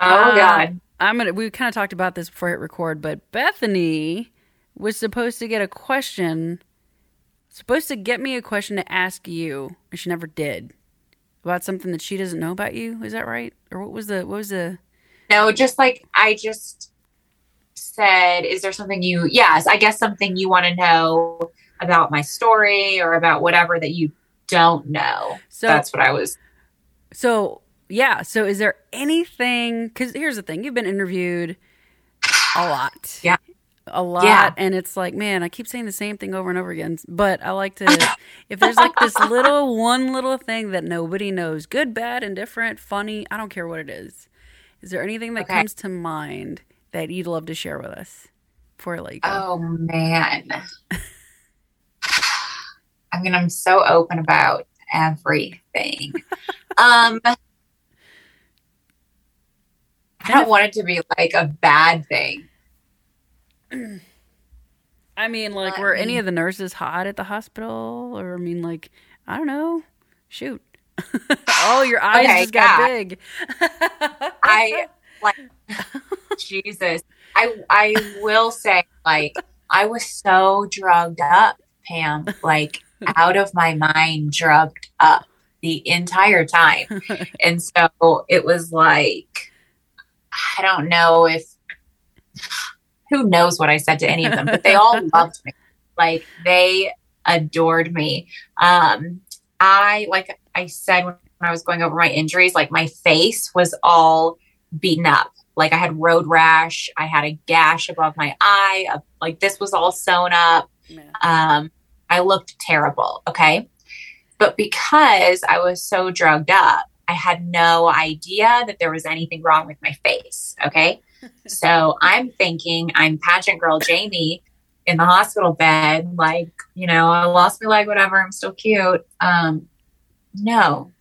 oh, uh, God. I'm gonna. We kind of talked about this before I hit record, but Bethany was supposed to get a question, supposed to get me a question to ask you, and she never did about something that she doesn't know about you. Is that right? Or what was the what was the? No, just like I just said, is there something you, yes, I guess something you want to know about my story or about whatever that you don't know. So That's what I was. So, yeah. So, is there anything? Because here's the thing you've been interviewed a lot. Yeah. A lot. Yeah. And it's like, man, I keep saying the same thing over and over again. But I like to, if there's like this little, one little thing that nobody knows good, bad, indifferent, funny, I don't care what it is. Is there anything that Okay. comes to mind that you'd love to share with us before I let you go? Oh man. I mean, I'm so open about everything. um I don't want it to be like a bad thing. I mean, like, were any of the nurses hot at the hospital? Or, I mean, like, I don't know. Shoot. oh, your eyes Okay, just got yeah. big. I like Jesus. I I will say like I was so drugged up, Pam, like out of my mind drugged up the entire time. And so it was like I don't know if who knows what I said to any of them, but they all loved me. Like they adored me. Um I like I said when I was going over my injuries, like my face was all beaten up. Like I had road rash, I had a gash above my eye, uh, like this was all sewn up. Man. Um, I looked terrible. Okay. But because I was so drugged up, I had no idea that there was anything wrong with my face. Okay. so I'm thinking I'm pageant girl Jamie in the hospital bed, like, you know, I lost my leg, whatever, I'm still cute. Um, no,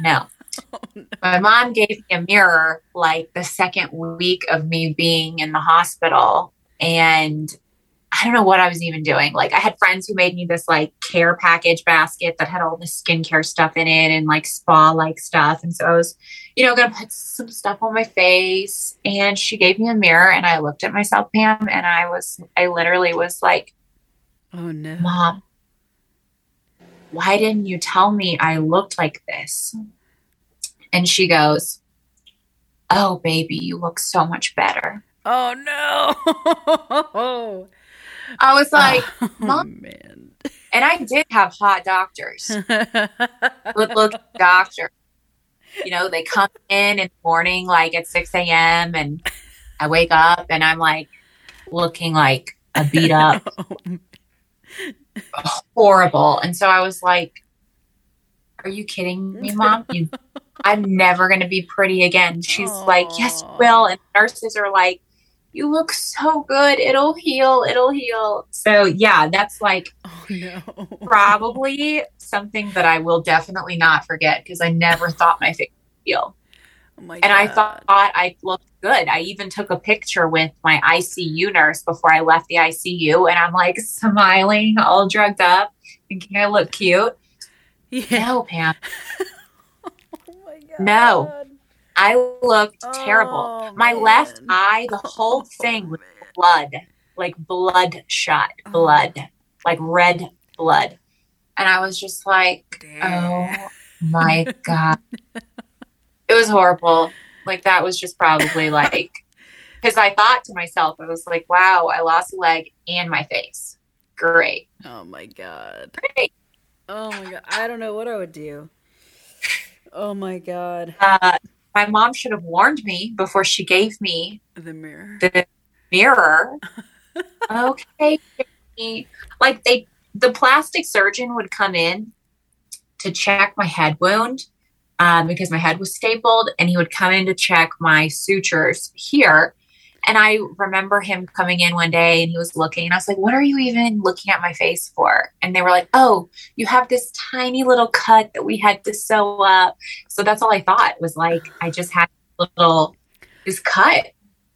no. My mom gave me a mirror like the second week of me being in the hospital. And I don't know what I was even doing. Like, I had friends who made me this like care package basket that had all the skincare stuff in it and like spa like stuff. And so I was, you know, gonna put some stuff on my face. And she gave me a mirror and I looked at myself, Pam, and I was, I literally was like, Oh, no. Mom, why didn't you tell me I looked like this? And she goes, Oh, baby, you look so much better. Oh, no. I was oh, like, oh, Mom- man. and I did have hot doctors, good look doctor. You know, they come in in the morning, like at 6 a.m., and I wake up and I'm like looking like a beat up, oh, horrible. And so I was like, Are you kidding me, mom? You, I'm never going to be pretty again. She's like, Yes, will. And nurses are like, You look so good. It'll heal. It'll heal. So, yeah, that's like oh, no. probably something that I will definitely not forget because I never thought my face would heal. Oh, my And I God. thought I looked good. I even took a picture with my ICU nurse before I left the ICU, and I'm like smiling, all drugged up, thinking I look cute. Yeah. No, Pam, Oh, my God. No. I looked terrible. Oh, My left eye, the whole Oh, thing was blood, like bloodshot blood, like red blood. And I was just like, Damn. oh my God. It was horrible. Like, that was just probably like, because I thought to myself, I was like, wow, I lost a leg and my face. Great. Oh my god. Great. Oh my god. I don't know what I would do. Oh my god. Uh, my mom should have warned me before she gave me The mirror. the mirror. okay. Like they the plastic surgeon would come in to check my head wound um, because my head was stapled and he would come in to check my sutures here. And I remember him coming in one day and he was looking and I was like, what are you even looking at my face for? And they were like, oh, you have this tiny little cut that we had to sew up. So that's all I thought was like, I just had a little, this cut.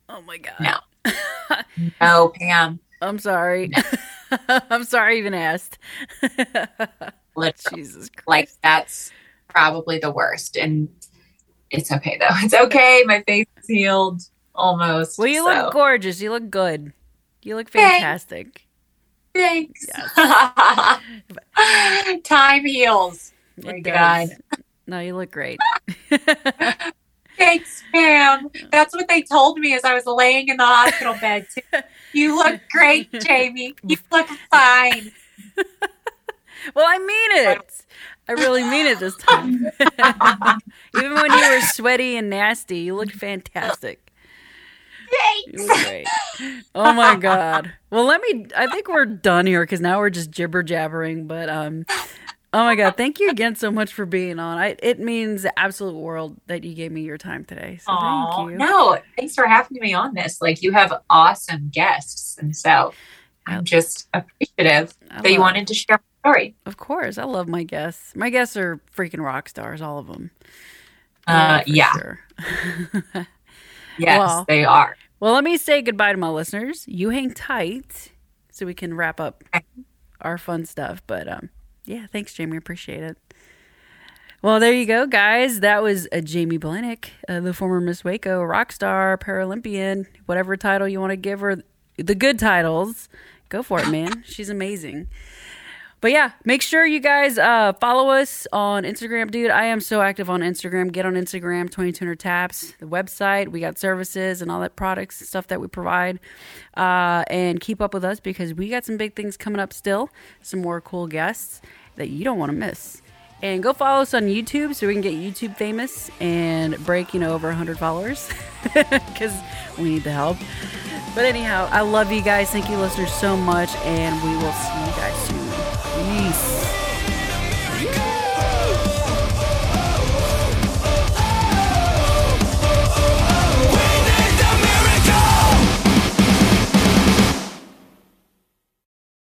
Oh my god. No. No, Pam. I'm sorry. I'm sorry I even asked. Jesus Christ. Like that's probably the worst. And it's okay though. It's okay. My face is healed almost. Well, you so. look gorgeous. You look good. You look fantastic. Thanks. Time heals. My. God. No, you look great. Thanks, Pam. That's what they told me as I was laying in the hospital bed. too. You look great, Jamie. You look fine. well, I mean it. I really mean it this time. Even when you were sweaty and nasty, you looked fantastic. You look great. Oh my god. Well, let me. I think we're done here because now we're just jibber jabbering. But um, oh my god, thank you again so much for being on. I it means the absolute world that you gave me your time today. So Aw, thank you. No, thanks for having me on this. Like you have awesome guests, and so I'm just appreciative I that you wanted to share my story. Of course, I love my guests. My guests are freaking rock stars, all of them. Uh, yeah, sure. yes, Well. they are. Well, let me say goodbye to my listeners. You hang tight so we can wrap up our fun stuff. But um, yeah, thanks, Jamie. Appreciate it. Well, there you go, guys. That was uh, Jamie Blanick, uh, the former Miss Waco, rock star, Paralympian, whatever title you want to give her. The good titles. Go for it, man. She's amazing. But yeah, make sure you guys uh, follow us on Instagram, dude. I am so active on Instagram. Get on Instagram, 2200 Taps, the website. We got services and all that products and stuff that we provide. Uh, and keep up with us because we got some big things coming up still. Some more cool guests that you don't want to miss. And go follow us on YouTube so we can get YouTube famous and break, you know, over 100 followers because we need the help. But anyhow, I love you guys. Thank you, listeners, so much. And we will see you guys soon. Peace.